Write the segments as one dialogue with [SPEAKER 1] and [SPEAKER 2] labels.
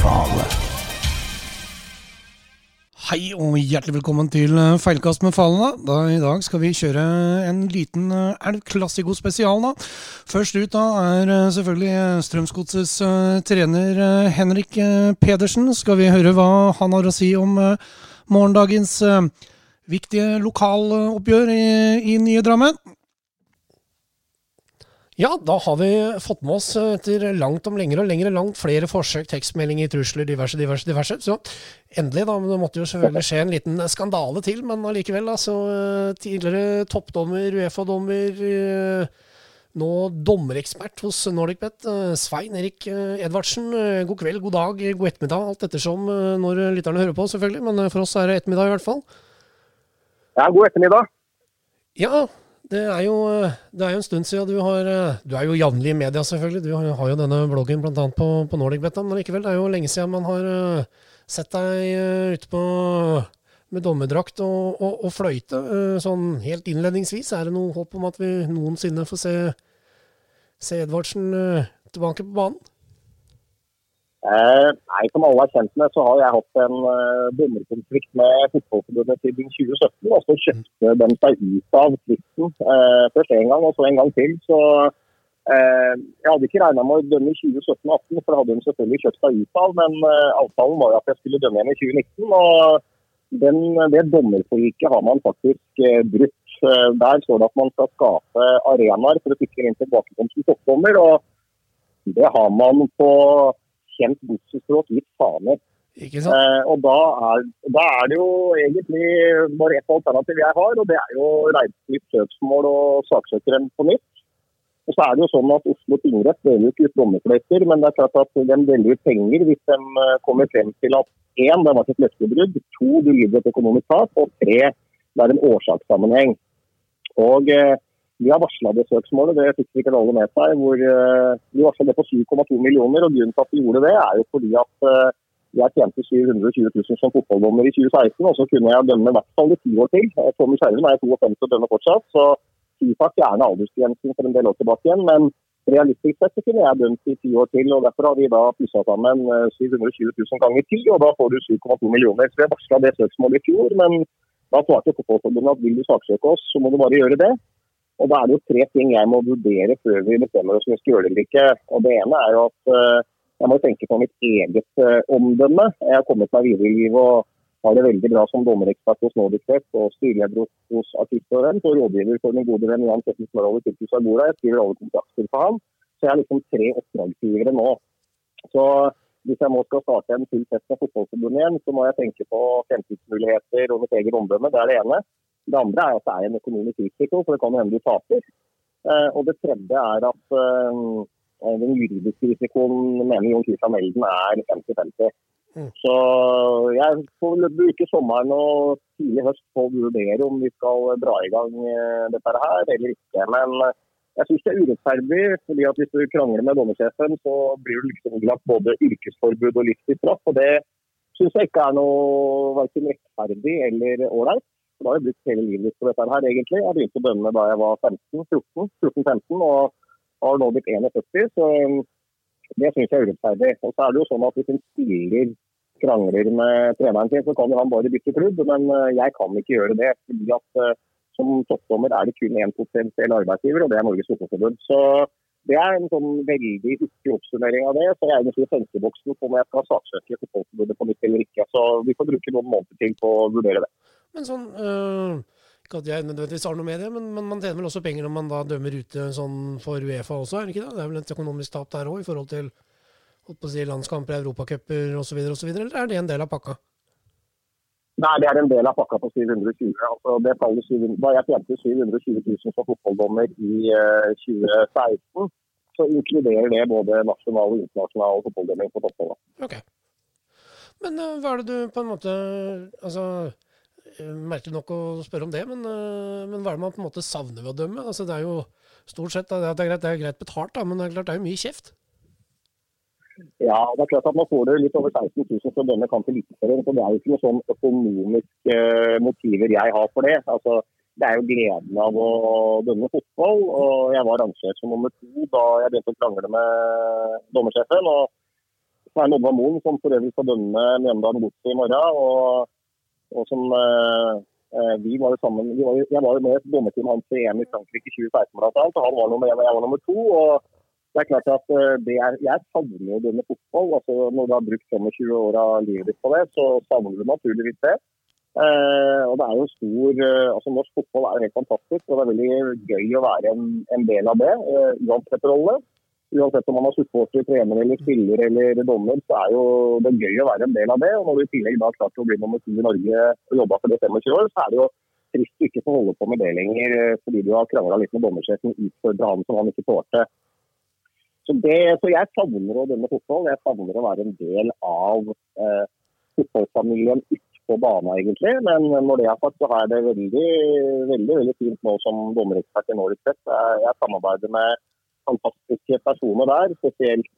[SPEAKER 1] Fale.
[SPEAKER 2] Hei og hjertelig velkommen til eh, Feilkast med Falen. Da, I dag skal vi kjøre en liten eh, Elg Classico spesial. da. Først ut da er eh, selvfølgelig Strømsgodsets trener Henrik Pedersen. Skal vi høre hva han har å si om morgendagens viktige lokaloppgjør i, i nye Drammen?
[SPEAKER 3] Ja, da har vi fått med oss eh, etter langt om lenger og lenger langt flere forsøk, tekstmeldinger, trusler, diverse, diverse, diverse. Så endelig, da. Men det måtte jo selvfølgelig skje en liten skandale til. Men allikevel, altså. så Tidligere toppdommer, Uefa-dommer, eh, nå dommerekspert hos NordicBet, eh, Svein Erik eh, Edvardsen. Eh, God kveld, god dag, god ettermiddag. Alt ettersom eh, når lytterne hører på, selvfølgelig. Men eh, for oss er det ettermiddag i hvert fall.
[SPEAKER 4] Ja, god ettermiddag.
[SPEAKER 3] Ja, det er jo, det er jo en stund siden du har Du er jo jevnlig i media, selvfølgelig. Du har, jo denne bloggen bl.a. på, på NordicBet, men likevel, det er jo lenge siden man har eh, sett deg eh, ute på med dommerdrakt og, og, og fløyte. Eh, Sånn helt innledningsvis, er det noe håp om at vi noensinne får se, se Edvardsen tilbake på banen?
[SPEAKER 4] Eh, nei, Som alle er kjent med, så har jeg hatt en uh, dommerkonflikt med Fotballforbundet siden 2017. Og så kjøpte de seg ut av tvisten eh, først én gang, og så en gang til. Så eh, jeg hadde ikke regna med å dømme i 2017-2018, for det hadde de selvfølgelig kjøpt seg ut av. Men eh, avtalen var jo at jeg skulle dømme igjen i 2019. Og den, det dommerforliket har man faktisk eh, brutt. Eh, Der står det at man skal skape arenaer for å sikre inn tilbakekomst til toppdommer. og det har man på kjent godsespråk gitt
[SPEAKER 3] faner.
[SPEAKER 4] Eh, og da er, da er det jo egentlig bare ett alternativ jeg har, og det er jo reiseliv, søksmål og saksøkeren på nytt. Og så er det jo sånn at Oslo tingrett deler ikke ut dommerfløyter, men det er klart at de deler ut penger hvis de eh, kommer frem til at én, det har vært et løftebrudd, to, du lider et økonomisk tap, og tre, det er en årsakssammenheng. Og eh, vi har varsla det søksmålet, det fikk sikkert alle med seg. hvor eh, Vi varsla det på 7,2 millioner, og grunnen til at vi gjorde det, er jo fordi at eh, jeg tjente 720 000 som fotballdommer i 2016, og så kunne jeg dømme i hvert fall i ti år til. Eh, Tommy Skjerven er 52 og dømmer fortsatt, så FIFA fjerner aldersgrensen for en del år tilbake igjen. Men realistisk sett så kunne jeg dømt i ti år til, og derfor har vi da pussa sammen eh, 720 000 ganger ti, og da får du 7,2 millioner. Så vi varsla det søksmålet i fjor, men da svarte Fotballforbundet at vil du saksøke oss, så må du bare gjøre det. Og Da er det jo tre ting jeg må vurdere før vi bestemmer oss om vi skal gjøre det eller ikke. Og Det ene er jo at eh, jeg må tenke på mitt eget eh, omdømme. Jeg har kommet meg videre i livet og har det veldig bra som dommerekspert hos Nordic og styreleder hos- Artistforeningen og rådgiver for min gode venn Jan Ketil Smørhold i Kultus Agora. Jeg skriver alle kontrakter for ham. Så jeg har liksom tre oppdragsgivere nå. Så hvis jeg nå skal starte en full fest med Fotballforbundet igjen, så må jeg tenke på fremtidsmuligheter og mitt eget omdømme. Det er det ene. Det andre er at det er en økonomisk risiko, for det kan hende du taper. Eh, og det tredje er at eh, den juridiske risikoen mener Jon Christian Elden er 50-50.
[SPEAKER 3] Mm.
[SPEAKER 4] Så jeg får bruke sommeren og tidlig høst på å vurdere om vi skal dra i gang eh, dette her eller ikke. Men eh, jeg syns det er urettferdig, fordi at hvis du krangler med dommersjefen, så blir du liksom ilagt både yrkesforbud og livstidsstraff. Og det syns jeg ikke er noe verken rettferdig eller ålreit. For Da har jeg brukt hele livet mitt på dette her, egentlig. Jeg begynte å bønne da jeg var 15, 14-15 og har nå blitt 41, så um, det syns jeg er urettferdig. Og så er det jo sånn at Hvis en spiller krangler med treneren sin, så kan jo han bare bytte klubb. Men uh, jeg kan ikke gjøre det. fordi at uh, Som toppdommer er det kun én potensiell arbeidsgiver, og det er Norges Fotballforbund. Så det er en sånn veldig viktig oppsummering av det. Så jeg er egentlig i tenkeboksen på om jeg skal saksøke Fotballforbundet på nytt eller ikke. Så vi får bruke noen måneder til på å vurdere det.
[SPEAKER 3] Men sånn øh, Ikke at jeg nødvendigvis har noe med det, men, men man tjener vel også penger når man da dømmer ute sånn for Uefa også, er det ikke det? Det er vel et økonomisk tap der òg, i forhold til si, landskamper, europacuper osv., osv., eller er det en del av pakka?
[SPEAKER 4] Nei, det er en del av pakka på 720. Altså, det tallet, da jeg tjente 720 000 som fotballdommer i uh, 2016, så inkluderer det både nasjonal og internasjonal fotballdømming på toppnivå.
[SPEAKER 3] Ok. Men uh, hva er det du på en måte Altså, øh, merkelig nok å spørre om det, men, øh, men hva er det man på en måte savner ved å dømme? Altså, det er jo stort sett det er greit, det er greit betalt, da, men det er klart det er jo mye kjeft.
[SPEAKER 4] Ja, det er klart at nå får du litt over 16 000 for å dømme kamp i Eliteserien, så det er jo ikke noe sånn økonomiske eh, motiver jeg har for det. Altså, det er jo gleden av å dømme fotball, og jeg var rangert som nummer to da jeg begynte å krangle med dommersjefen. og Svein Oddvar Moen, som for øvrig skal dømme Mjøndalen Godset i morgen. Og, og som eh, vi var jo sammen Jeg var jo med i et dommerteam hans i EM i Frankrike i 2016 blant og han var nummer én og jeg var nummer to. og det er klart at det er, Jeg savner jo denne fotball. altså Når du har brukt 25 år av livet ditt på det, så savner du naturligvis det. Eh, og det er jo stor, eh, altså Norsk fotball er jo helt fantastisk, og det er veldig gøy å være en, en del av det. Eh, uansett rolle. Uansett om man har supporter, trener eller spiller eller dommer, så er jo det gøy å være en del av det. Og når du i tillegg da klarte å bli nummer to i Norge og jobba for det 25 år, så er det jo trist å ikke få holde på med det lenger fordi du har krangla litt med dommersjefen, utfordra han som han ikke tålte. Så, så jeg savner å dømme fotball. Jeg savner å være en del av eh, fotballfamilien på banen, egentlig. Men når det er sagt, så har jeg det veldig, veldig, veldig fint nå som dommerekspert i Nordic Sett. Jeg samarbeider med fantastiske personer der, spesielt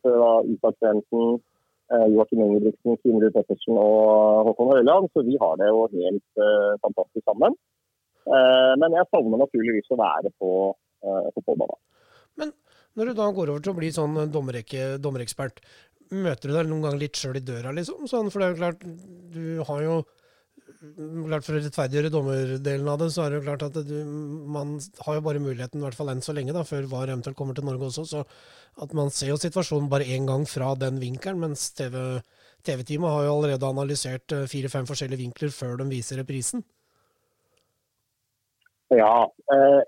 [SPEAKER 4] Isak Svendsen, Joakim Joakim Kim Ruud Pettersen og Håkon Høiland. Så vi har det jo helt uh, fantastisk sammen. Men jeg savner naturligvis å være på fotballbanen.
[SPEAKER 3] Men når du da går over til å bli sånn dommerekspert, møter du deg noen gang litt sjøl i døra, liksom? Sånn, for det er jo klart, du har jo klart For å rettferdiggjøre dommerdelen av det, så er det jo klart at du, man har jo bare muligheten, i hvert fall enn så lenge, da, før VAR eventuelt kommer til Norge også, så at man ser jo situasjonen bare én gang fra den vinkelen, mens TV-teamet TV har jo allerede analysert eh, fire-fem forskjellige vinkler før de viser reprisen.
[SPEAKER 4] Ja, eh,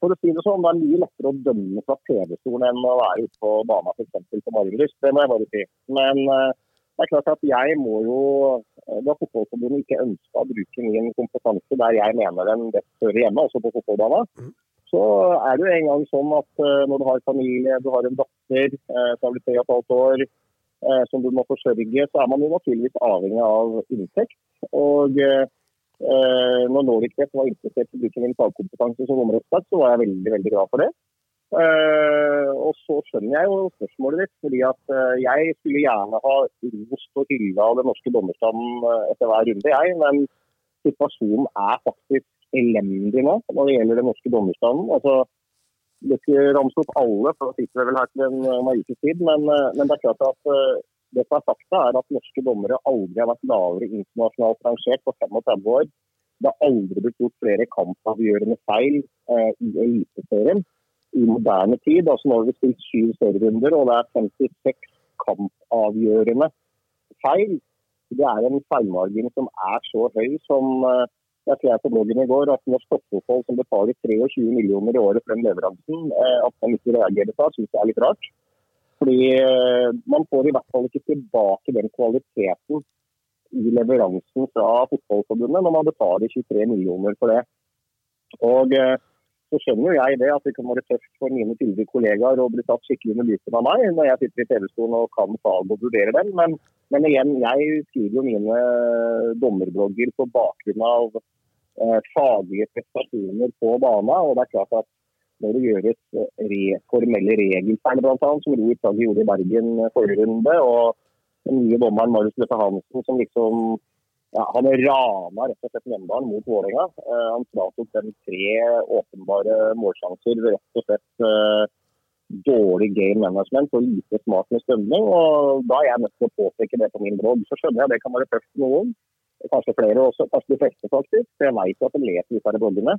[SPEAKER 4] for å si det sånn, det er mye lettere å dømme fra TV-stolen enn å være ute på banen f.eks. på Marienlyst. Det må jeg bare si. Men eh, det er klart at jeg må jo eh, Da Fotballforbundet ikke ønska å bruke min kompetanse der jeg mener den best hører hjemme, altså på fotballbanen, mm. så er det jo en gang sånn at uh, når du har familie, du har en datter som har blitt tre og et halvt år, uh, som du må forsørge, så er man jo naturligvis avhengig av inntekt. Og når Nordic Rett var interessert i å bruke min fagkompetanse som dommerekspert, så var jeg veldig veldig glad for det. Uh, og så skjønner jeg jo spørsmålet ditt, fordi at uh, jeg skulle gjerne ha rost og hylla den norske dommerstanden uh, etter hver runde, jeg. Men situasjonen er faktisk elendig nå når det gjelder den norske dommerstanden. Altså, det skal ramse opp alle, for da sitter vi vel her til en uh, ukes tid. Men, men, det er klart at det som er fakta, er at norske dommere aldri har vært lavere internasjonalt rangert på 35 år. Det har aldri blitt gjort flere kampavgjørende feil i Eliteserien i moderne tid. Altså nå har vi spilt syv serierunder, og det er 56 kampavgjørende feil. Det er en feilmargin som er så høy som eh, jeg skrev på bloggen i går, at norsk toppfotball som betaler 23 millioner i året for den leveransen, eh, at man ikke reagerer på, syns jeg er litt rart. Fordi eh, man får i hvert fall ikke tilbake den kvaliteten i leveransen fra Fotballforbundet når man betaler 23 millioner for det. Og så skjønner jo jeg det at det kan være tøft for mine tidligere kollegaer å bli tatt skikkelig under lyset av meg når jeg sitter i TV-stolen og kan fag og vurdere dem. Men, men, igjen, jeg skriver jo mine dommerblogger på bakgrunn av eh, faglige prestasjoner på bana. Og det er klart at når det gjøres re formelle regelfeil, bl.a., som Roar Tagge gjorde i Bergen forrige runde, og den nye dommeren Marius Løtte Hansen som liksom ja, han rana rett og slett Mjøndalen mot Vålerenga. Uh, han fratok dem tre åpenbare målsjanser rett og slett uh, dårlig game management og lite smart med stømning. Og da er jeg nødt til å påpeke det på min blogg. Så skjønner jeg det kan være for noen. Kanskje flere også, kanskje de fleste faktisk. For jeg jo at de leser disse bloggene.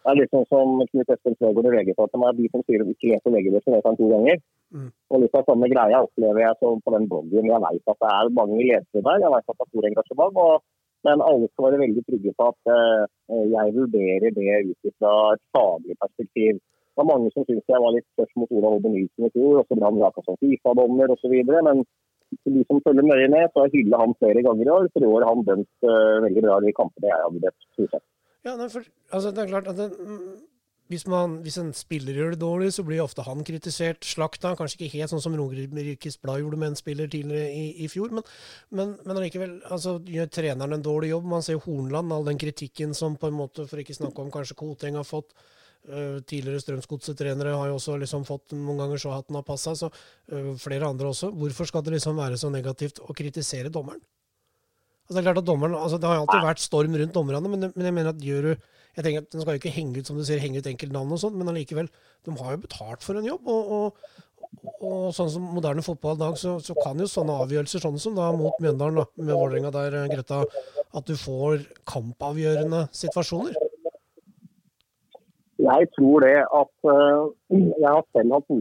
[SPEAKER 4] Det er litt sånn som Knut Espen Svegård i VG sa til meg, de som sier ikke leser VG-bøker, leser den to ganger. Mm. Og litt av samme greia opplever jeg på den bloggen. Jeg vet at det er mange lesere der, jeg vet at det er stor engasjement. Og, men alle skal være veldig trygge på at uh, jeg vurderer det ut fra et faglig perspektiv. Det var mange som syntes jeg var litt tøff mot Ola Hobbe Nilsen i fjor, og så ble han vraka som Fifa-dommer osv. Men de som følger nøye med, så har hylla han flere ganger i år. For i år har han dømt uh, veldig bra i kampene jeg har vurdert.
[SPEAKER 3] Ja, for, altså, det er klart at det, mm, hvis, man, hvis, en spiller gjør det dårlig, så blir ofte han kritisert, slakta. Kanskje ikke helt sånn som Romerikes Blad gjorde med en spiller tidligere i, i fjor, men, men, men likevel altså, gjør treneren en dårlig jobb. Man ser Hornland, all den kritikken som på en måte, for ikke snakke om kanskje Koteng har fått. Uh, tidligere Strømsgodset-trenere har jo også liksom fått noen ganger så hatten har passa, så uh, flere andre også. Hvorfor skal det liksom være så negativt å kritisere dommeren? Altså, det er klart at dommeren, altså, det har alltid vært storm rundt dommerne, men, men, jeg mener at gjør du jeg tenker at Den skal jo ikke henge ut som du sier, henge ut enkeltnavn og sånn, men allikevel, de har jo betalt for en jobb. Og, og, og, sånn som moderne fotball i dag, så, så, kan jo sånne avgjørelser, sånn som da mot Mjøndalen da, med Vålerenga der, Greta, at du får kampavgjørende situasjoner?
[SPEAKER 4] Jeg tror det at uh, jeg har selv hatt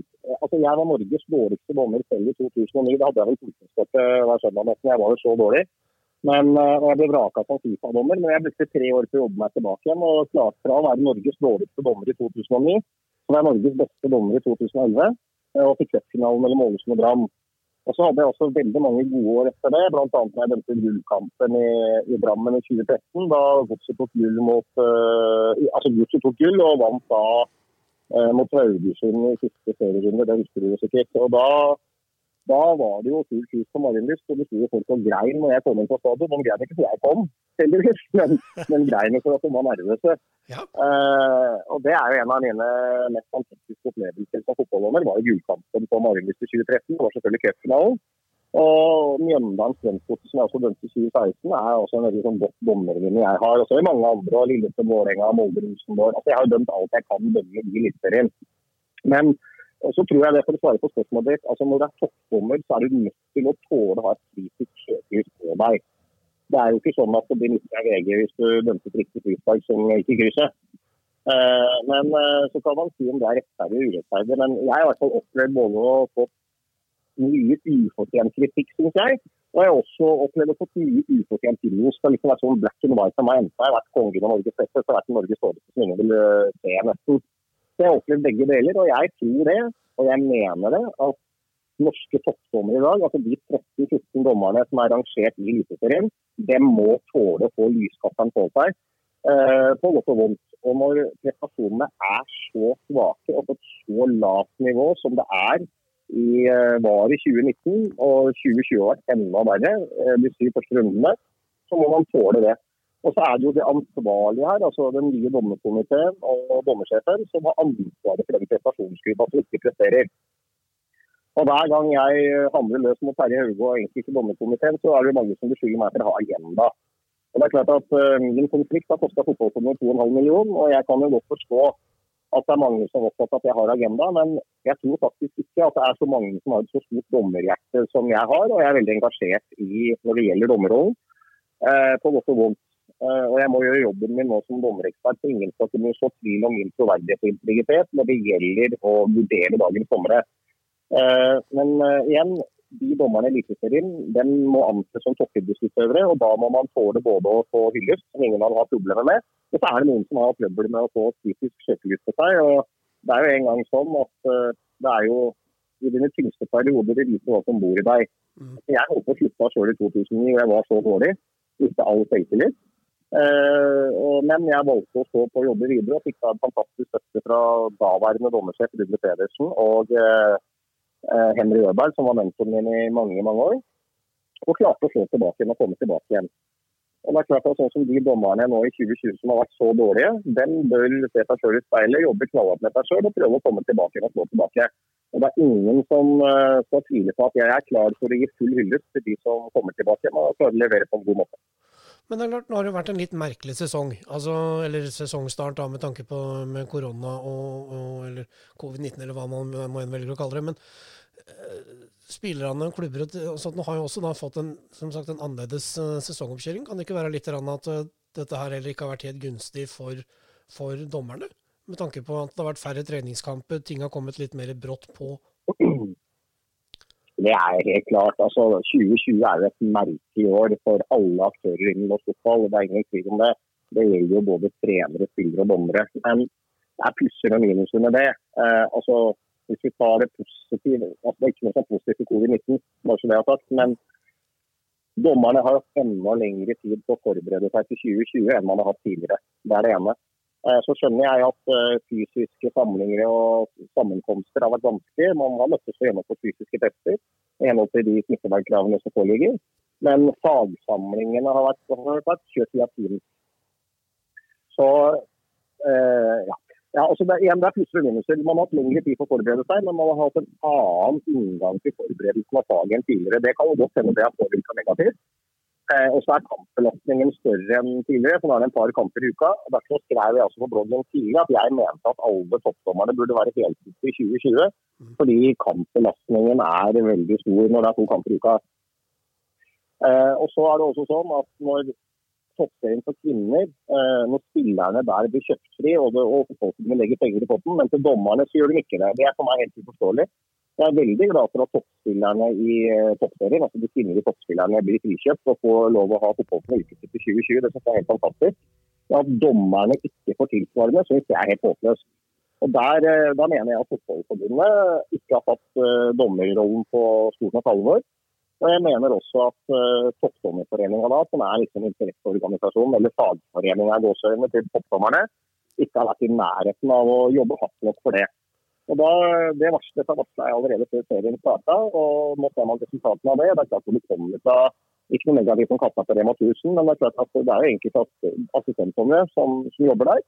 [SPEAKER 4] altså Jeg var Norges dårligste dommer selv i 2009. Da hadde jeg vel politistøtte hver søndag nesten. Jeg var jo så dårlig. Men og Jeg ble vraka som Fifa-dommer, men jeg brukte tre år til å jobbe meg tilbake igjen. Og klarte fra å være Norges dårligste dommer i 2009 til å være Norges beste dommer i 2011. Uh, og fikk cupfinalen mellom Ålesund og Brann. Og så hadde jeg også veldig mange gode år etter det, bl.a. da jeg dømte gullkampen i, i Drammen i 2013. Da Godset tok gull mot uh, altså Godset tok gull og vant da uh, mot Haugesund i siste serierunde. Det husker du sikkert. Og da da var det jo fullt hus på Marienlyst, og det sto folk og grein når jeg kom inn på stadion. De grein ikke fordi jeg kom, heldigvis, men, men grein for at de var nervøse. Ja. Uh, og det er jo en av mine mest fantastiske opplevelser som fotballdommer. var jo gullkampen på Marienlyst i 2013. Det var selvfølgelig cupfinalen. Og Mjøndalen Strømsgodset, som jeg også dømte i 2016, er også en veldig sånn godt dommerlinje jeg har. Også i mange andre, og Lillestrøm, Vålerenga, Molde, Rosenborg. Altså, jeg har dømt alt jeg kan dømme i Eliteserien. Men og så tror jeg det For å svare på spørsmålet ditt, altså når det er toppdommer, så er du nødt til å tåle å ha et kritisk søkelys på deg. Det er jo ikke sånn at det blir 90 av VG hvis du dømte et riktig frispark som gikk i krysset. Uh, men uh, så kan man si om det er rettferdig og urettferdig. Men jeg har i hvert fall opplevd både å få mye ufortjent kritikk, syns jeg. Og jeg har også opplevd å få mye ufortjent ros. Det har liksom vært sånn black and white av meg. Enten har vært kongen av Norges beste, så har jeg vært Norges dårligste uh, se, nesten. Så jeg har opplevd begge deler, og jeg tror det, og jeg mener det, at norske toppdommere i dag, altså de 13-14 dommerne som er rangert i Eliteserien, de må tåle å få lyskapperen på seg, eh, på godt og vondt. Og når prestasjonene er så svake og på et så lavt nivå som det er i, eh, var i 2019, og 2020 har vært enda verre, eh, de syv første rundene, så må man tåle det. Og så er det jo det ansvarlige her, altså den nye dommerkomiteen og dommersjefen, som har ansvaret for den prestasjonsgruppa som ikke presterer. Og Hver gang jeg handler løs mot Terje Hauge og enkelte dommerkomiteen, så er det mange som beskylder meg for å ha agenda. Og det er klart at uh, Min konflikt har kosta fotballforbundet 2,5 millioner, og jeg kan jo godt forstå at det er mange som er opptatt av at jeg har agenda, men jeg tror faktisk ikke at det er så mange som har et så stort dommerhjerte som jeg har. Og jeg er veldig engasjert i når det gjelder dommerrollen, uh, på godt og vondt. Eh, og jeg må gjøre jobben min nå som dommerekspert, så ingen skal kunne så tvil om min troverdighet og integritet når det gjelder å vurdere dagens dommere. Eh, men eh, igjen, de dommerne i Eliteserien må anses som toppidrettsutøvere, og da må man tåle både å få hyllest, som ingen har hatt problemer med, og så er det noen som har trøbbel med å få psykisk søkelys på seg. og Det er jo en gang sånn at det er jo i dine tyngste perioder det viser hva som bor i deg. Mm. Jeg holdt på å slutte sjøl i 2009, og jeg var så dårlig. Mista all selvtillit. Uh, men jeg valgte å stå på og jobbe videre, og fikk da en fantastisk støtte fra daværende dommersjef Rudle Pedersen og uh, Henry Øberg, som var mentoren min i mange mange år. Og klarte å slå tilbake igjen og komme tilbake igjen. Og det er klart at sånn som De dommerne nå i 2020 som har vært så dårlige, den bør se seg selv i speilet, jobbe knallhardt med seg sjøl og prøve å komme tilbake igjen og slå tilbake. Og Det er ingen som skal tvile på at jeg er klar for å gi full hyllest til de som kommer tilbake og klarer å levere på en god måte.
[SPEAKER 3] Men det er klart, nå har det vært en litt merkelig sesong, altså, eller sesongstart da, med tanke på med korona og, og eller covid-19, eller hva man må velger å kalle det. Men uh, spillerne, klubber og sånt, har jo også da fått en, som sagt, en annerledes uh, sesongoppkjøring. Kan det ikke være litt at uh, dette her heller ikke har vært helt gunstig for, for dommerne? Med tanke på at det har vært færre treningskamper, ting har kommet litt mer brått på.
[SPEAKER 4] Det er helt klart. altså 2020 er jo et merkelig år for alle aktører innen norsk fotball. Det er ingen tvil om det. Det gjelder jo både trenere, spillere og dommere. Men det er plusser og minuser med det. Eh, altså, hvis vi tar det positive altså Det er ikke noe som er positivt i covid-19, bare så det er sagt. Men dommerne har enda lengre tid på å forberede seg til 2020 enn man har hatt tidligere. Det er det ene. Eh, så skjønner jeg at eh, fysiske samlinger og sammenkomster har vært vanskelig. Man har nødt til å fysiske tester i henhold til de smittevernkravene som foreligger. Men fagsamlingene har vært, har vært kjørt via Teams. Så eh, ja. ja altså det, igjen, det er plusser og minuser. Man har hatt lengre tid for å forberede seg, men man har hatt en annen inngang til forberedelsen av faget enn tidligere. Det kan jo godt hende det har påvirka negativt. Eh, og så er kampbelastningen større enn tidligere, for nå er det en par kamper i uka. og Derfor skrev jeg også på bloggen tidligere at jeg mente at alle toppdommerne burde være heltids i 2020. Fordi kampbelastningen er veldig stor når det er to kamper i uka. Eh, og så er det også sånn at når toppserien for kvinner, eh, når spillerne der blir kjøptfri og, det, og legger penger i potten, men til dommerne så gjør de ikke det. Det er for meg helt uforståelig. Jeg er veldig glad for at toppspillerne i uh, toppserien, altså de kvinnelige toppspillerne, blir frikjøpt og får lov å ha fotball på ukeslutt til 2020. Det synes jeg er helt fantastisk. Men at dommerne ikke får tilsvarende, syns jeg er helt håpløst. Og der, uh, Da mener jeg at Fotballforbundet ikke har tatt uh, dommerrollen på stort nok alvor. Og jeg mener også at uh, Toppdommerforeninga, som er liksom interesseorganisasjonen, eller fagforeninga til toppdommerne, ikke har vært i nærheten av å jobbe hardt nok for det. Og da, Det varslet varsla jeg allerede før serien starta, og nå ser man resultatene av det. Det er klart det kommer fra ikke noe negativt om kassa på Rema 1000, men det er klart at det er jo enkelte assistentdommere som, som, jobber der.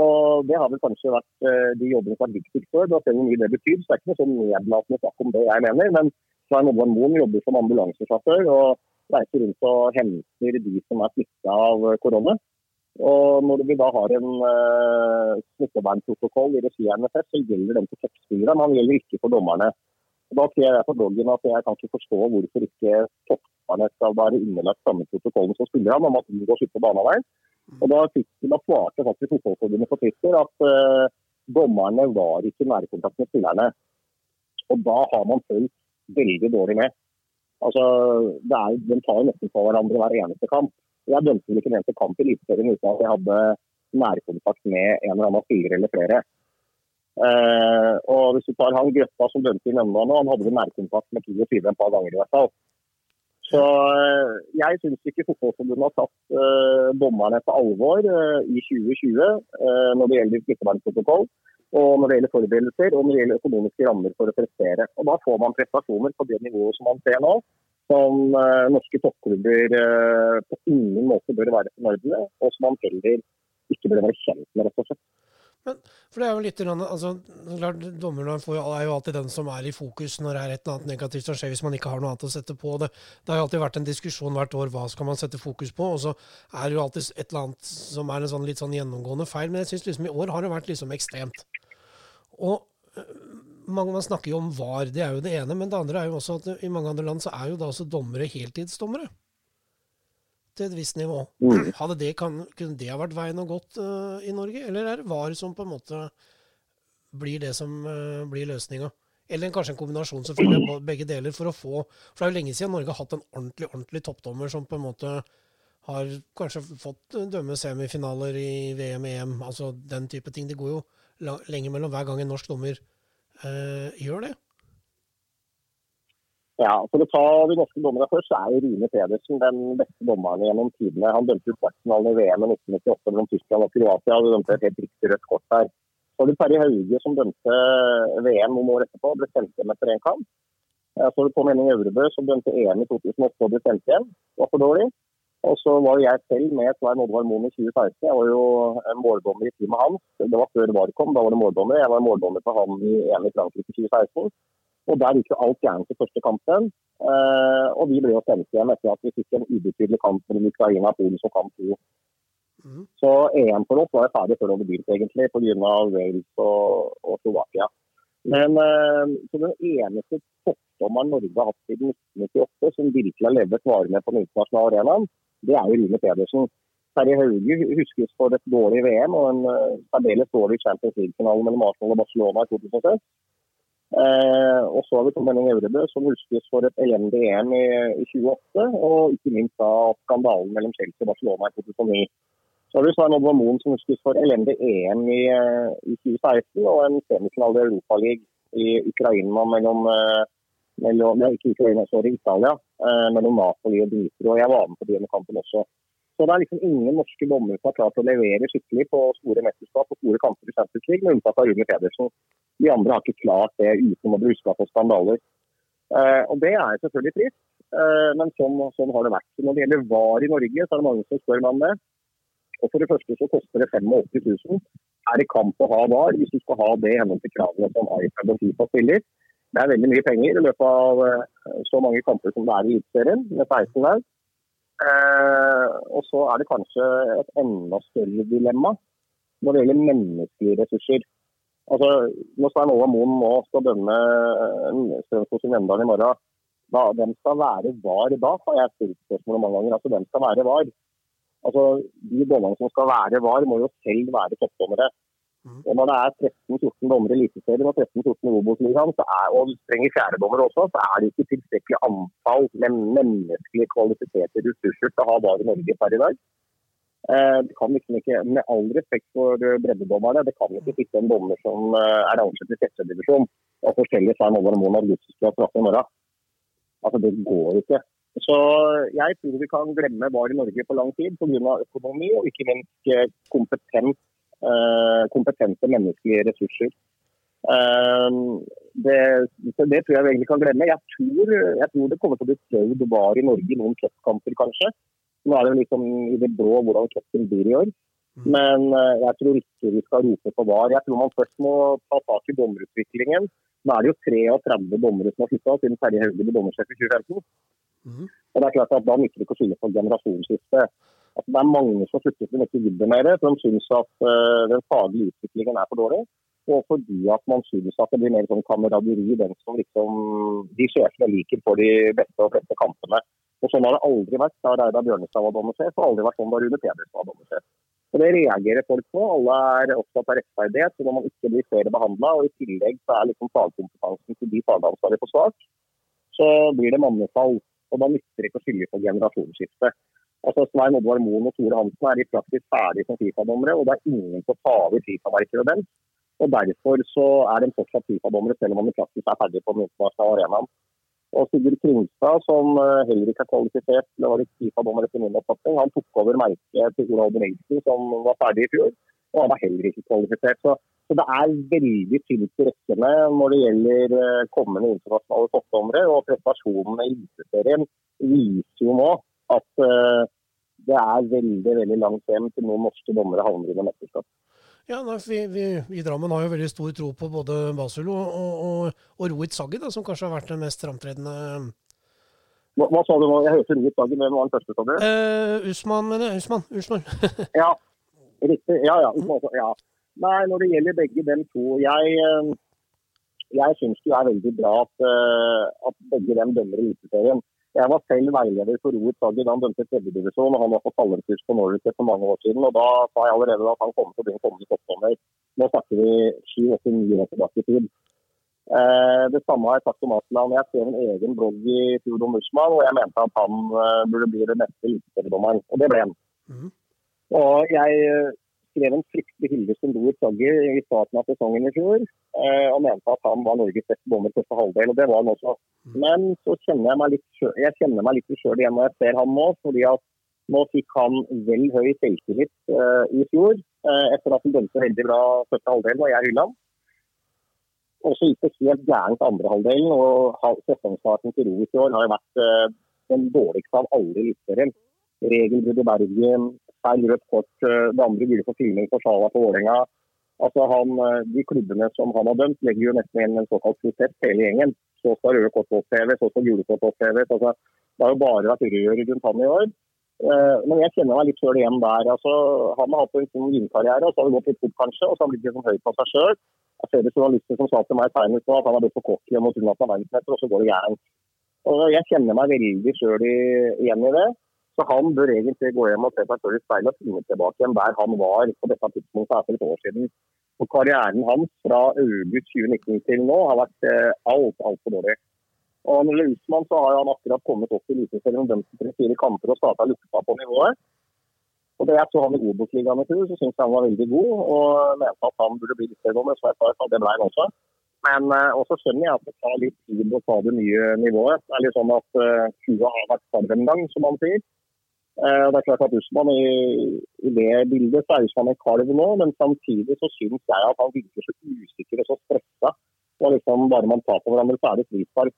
[SPEAKER 4] Og Det har vel kanskje vært eh, de jobbene som har vært viktigst før. Da ser vi mye det betyr. Så det er ikke noe sånn nedlatende snakk om det jeg mener. Men Svein Oddvar Moen jobber som ambulansesjåfør og reiser rundt og henter de som er smitta av korona. Og når vi da har en uh, smittevernprotokoll i regi av NFF, så gjelder den for toppspillerne, men den gjelder ikke for dommerne. Og da sier jeg på bloggen at jeg kan ikke forstå hvorfor ikke toppdommerne skal være underlagt samme protokollen som spillerne, om at de går på baneveien. Og da, fikk, da svarte faktisk Fotballforbundet på Twitter at uh, dommerne var ikke i nærkontakt med spillerne. Og da har man følt veldig dårlig med. Altså, er, De tar jo nesten på hverandre hver eneste kamp. Jeg dømte vel ikke den eneste kamp i Eliteserien uten at jeg hadde nærkontakt med en eller annen spiller eller flere. Uh, og hvis du tar han Grøtta som dømte i nemnda nå, han hadde vel nærkontakt med 22 et par ganger i hvert fall. Så uh, jeg syns ikke Fotballforbundet har tatt uh, dommerne på alvor i 2020 når det gjelder smittevernprotokoll, og når det gjelder forberedelser og når det gjelder økonomiske rammer for å prestere. Og Da får man prestasjoner på det nivået som man ser nå som uh, norske toppklubber uh, på ingen måte bør være fornøyd med, og som man heller ikke bør være kjent med, rett og slett.
[SPEAKER 3] Men, for det er jo litt, altså, klart, Dommerne er jo alltid den som er i fokus når det er et eller annet negativt som skjer, hvis man ikke har noe annet å sette på. Det, det har jo alltid vært en diskusjon hvert år hva skal man sette fokus på, og så er det jo alltid et eller annet som er en sånn, litt sånn gjennomgående feil. Men jeg syns liksom i år har det vært liksom ekstremt. Og mange, man snakker jo om VAR, det er jo det ene. Men det andre er jo også at i mange andre land så er jo da også dommere heltidsdommere. Til et visst nivå. Mm. Hadde det, kan, kunne det ha vært veien å gått uh, i Norge? Eller er det VAR som på en måte blir det som uh, blir løsninga? Eller kanskje en kombinasjon selvfølgelig av begge deler for å få For det er jo lenge siden Norge har hatt en ordentlig ordentlig toppdommer som på en måte har kanskje fått dømme semifinaler i VM, EM, altså den type ting. Det går jo lenger mellom hver gang en norsk dommer uh, gjør det?
[SPEAKER 4] Ja, For å ta de norske dommerne først, så er Rune Pedersen den beste dommeren gjennom tidene. Han dømte ut kvartfinalen i VM i 1998 mellom Tyskland og Kroatia. Han dømte et helt riktig rødt kort der. Så var det Terje Hauge som dømte VM noen år etterpå, ble sendt hjem etter én kamp. Så var det Tom Henning Øvrebø som dømte EM i 2008 og ble sendt hjem. Var for dårlig. Og så var jo jeg selv med Svein Oddvar Moen i 2016. Jeg var jo måldommer i teamet hans. Det var før VAR kom, da var det måldommer. Jeg var måldommer for han i EM i Frankrike i 2016. Og Der gikk jo alt gærent i første kampen. Uh, og vi ble jo sendt hjem etter at vi fikk en ubetydelig kamp mellom Ukraina og Polen som kamp to. Mm. Så EM for oss var jeg ferdig før det var begynt, egentlig, pga. Wales og, og Slovakia. Men uh, så den eneste toppdommeren Norge har hatt siden 1998, som virkelig har levd varene på den internasjonale arenaen, det er jo Rune Pedersen. Terje Hauge huskes for et dårlig VM og en uh, særdeles dårlig Champions League-finale mellom Arsenal og Barcelona i 2006. Eh, og så har vi Tom Henning Aurebø, som huskes for et elendig EM i, i 2008. Og ikke minst da skandalen mellom Chelsea og Barcelona i 2009. Så har vi Svein Oddvar Moen, som huskes for elendig EM i, eh, i 2016 og en semifinale i Europaligaen i Ukraina mellom eh, mellom, ja, ikke Ukraina, sorry, Italia, eh, mellom Napoli og Dnipro. Jeg var med på denne kampen også. Så det er liksom ingen norske dommere som har klart å levere skikkelig på store mesterskap og store kamper i Champions League, med unntak av Rune Pedersen. De andre har ikke klart det uten å bli huska på skandaler. Eh, og Det er selvfølgelig trist, eh, men sånn, sånn, har det vært. Når det gjelder VAR i Norge, så er det mange som spør meg om det. Og For det første så koster det 85 000. Er det kamp å ha VAR hvis du skal ha det i til kravene som iPad og FIFA stiller? Det er veldig mye penger i løpet av eh, så mange kamper som det er i Eliteserien, med 16 lag. Eh, og så er det kanskje et enda større dilemma når det gjelder menneskelige ressurser. Altså, Når Svein Olav Moen nå skal dømme Strømsgods i Vendalen i morgen, da, hvem skal være var da, har jeg stilt spørsmålet mange ganger. Altså, hvem skal være var? Altså, De dommerne som skal være var, må jo selv være toppdommere. Mm. Og Når det er 13-14 dommere i Eliteserien og 13-14 i Obos-ligaen, og du trenger fjerdedommere også, så er det ikke tilstrekkelig antall med menneskelige kvalifiserte ressurser til å ha VAR i Norge per i dag. Eh, det kan liksom ikke, Med all respekt for breddedommerne, det kan ikke sitte en dommer som eh, er ansatt i sjette og forskjellig fra en over Moen har Augustus straffe i morgen. Altså, Det går ikke. Så jeg tror vi kan glemme VAR i Norge på lang tid pga. økonomi og ikke minst eh, kompetent, kompetente menneskelige ressurser. Det, det, tror jeg vi egentlig kan glemme. Jeg tror, jeg tror det kommer til å bli prøvd VAR i Norge i noen cupkamper, kanskje. Nå er det liksom i det blå hvordan cupen blir i år. Mm. Men eh, jeg tror ikke vi skal rope på VAR. Jeg tror man først må ta tak i dommerutviklingen. Nå er det jo 33 dommere som har flytta siden Terje Hauge ble dommersjef i 2015. Mm. Og det er klart at Da nytter det ikke å skylde på generasjonsskifte. Altså, det er mange som slutter som ikke vil det mer, for de syns at uh, den faglige utviklingen er for dårlig. Og fordi at man syns at det blir mer sånn kameraderi, den som liksom de sjefene liker for de beste og fleste kampene. Og Sånn har det aldri vært da Reidar Bjørnestad var dommersjef, og aldri vært sånn da Rune Pedersen var dommersjef. Og Det reagerer folk på. Alle er opptatt av rettferdighet. så Når man ikke blir flere behandla, og i tillegg så er liksom fagkompetansen til de fagansvarlige for svak, så blir det mannefall. Og Da nytter det ikke å skylde på generasjonsskifte. Altså Svein Oddvar Moen og Tore Hansen er i praksis ferdig som Fifa-dommere, og det er ingen som tar ta over Fifa-markedet deres. Og Derfor så er de fortsatt Fifa-dommere, selv om man i praksis er ferdig på den internasjonale arenaen. Og Sigurd Kringstad, som eh, heller ikke er kvalifisert til å være Fifa-dommer etter min oppfatning, han tok over merket til Ola Odenelsen, som var ferdig i fjor. Og han var heller ikke kvalifisert. Så, så det er veldig tynt i rekkene når det gjelder eh, kommende internasjonale toppdommere. Og prestasjonene i Eliteserien viser jo nå at uh, det er veldig veldig langt hjem til noen norske dommere havner i mesterskap.
[SPEAKER 3] Ja, nei, vi, vi, I Drammen har jo veldig stor tro på både Basulo og, og, og Rohit Saggi, som kanskje har vært den mest framtredende
[SPEAKER 4] hva, hva, sa du nå? Jeg hørte Rohit Saggi, hvem var den første, sa du?
[SPEAKER 3] Uh, Usman, mener jeg. Usman. Usman.
[SPEAKER 4] ja, riktig. Ja, ja. ja. Nei, når det gjelder begge dem to Jeg, eh, jeg syns det er veldig bra at, eh, at begge dem dømmer i Eliteserien. Jeg var selv veileder for Roet Saggi da han dømte tredjedivisjon, han var på fallerkurs på Norway for mange år siden. og Da sa jeg allerede at han kom til å bli en kommende toppdommer. Nå snakker vi sju-åtte-ni år tilbake i tid. Eh, det samme har jeg sagt om Aslan. Jeg skrev en egen blogg i fjor om Mushman, og jeg mente at han eh, burde bli den neste eliteseriedommeren. Og det ble han. Mm. Og jeg skrev en fryktelig hyllest til Roer Sagge i starten av sesongen i fjor. Eh, og mente at han var Norges beste bommer første halvdel, og det var han også. Mm. Men så kjenner jeg meg litt jeg kjenner meg litt sjøl igjen når jeg ser han nå. fordi at nå fikk han vel høy selvtillit uh, i fjor, uh, etter at han dømte veldig bra første halvdel og jeg hylla han. Og så gikk det helt gærent andre halvdelen, og sesongstarten til Ro i år har jo vært uh, den dårligste av alle i Eliteserien. Regelbrudd i Bergen, feil rødt kort, eh, det andre gule for filming for Sala på Vålerenga. Altså han, eh, de klubbene som han har dømt, legger jo nesten igjen en såkalt prosess hele gjengen. Så skal røde kort oppheves, så skal gule kort oppheves. Altså, det har jo bare vært rør rundt han i år. Eh, men jeg kjenner meg litt sjøl igjen der. Altså, han har hatt en sånn vinkarriere, og så har det gått litt fort kanskje. Og så har han blitt litt sånn høy på seg sjøl. Jeg ser det journalister som sa til meg senest at han har blitt for cocky og må tro at han er verdensmester, og så går det gærent. Jeg kjenner meg veldig sjøl igjen i det. Så han bør egentlig gå hjem og se seg selv i speilet og finne tilbake igjen der han var på dette tidspunktet her for et år siden. Og Karrieren hans fra august 2019 til nå har vært eh, alt, altfor dårlig. Og når det Usman, så har han akkurat kommet opp i Eliteserien og dømt til fire kamper og starta lukta på nivået. Og det Jeg så han i Obos-ligaen i fjor, så syntes jeg han var veldig god. Og mente at han burde bli litt bedre, så jeg sa at det ble han også. Men uh, også skjønner jeg at det tar litt tid å ta det nye nivået. Det er litt sånn at uh, kua har vært sammen en gang, som man sier. Eh, det er klart at Usman i, i det bildet så er Usman en kalv nå, men samtidig så syns jeg at han virker så usikker og så stressa. Og liksom bare man tar på hverandre, så er det frispark.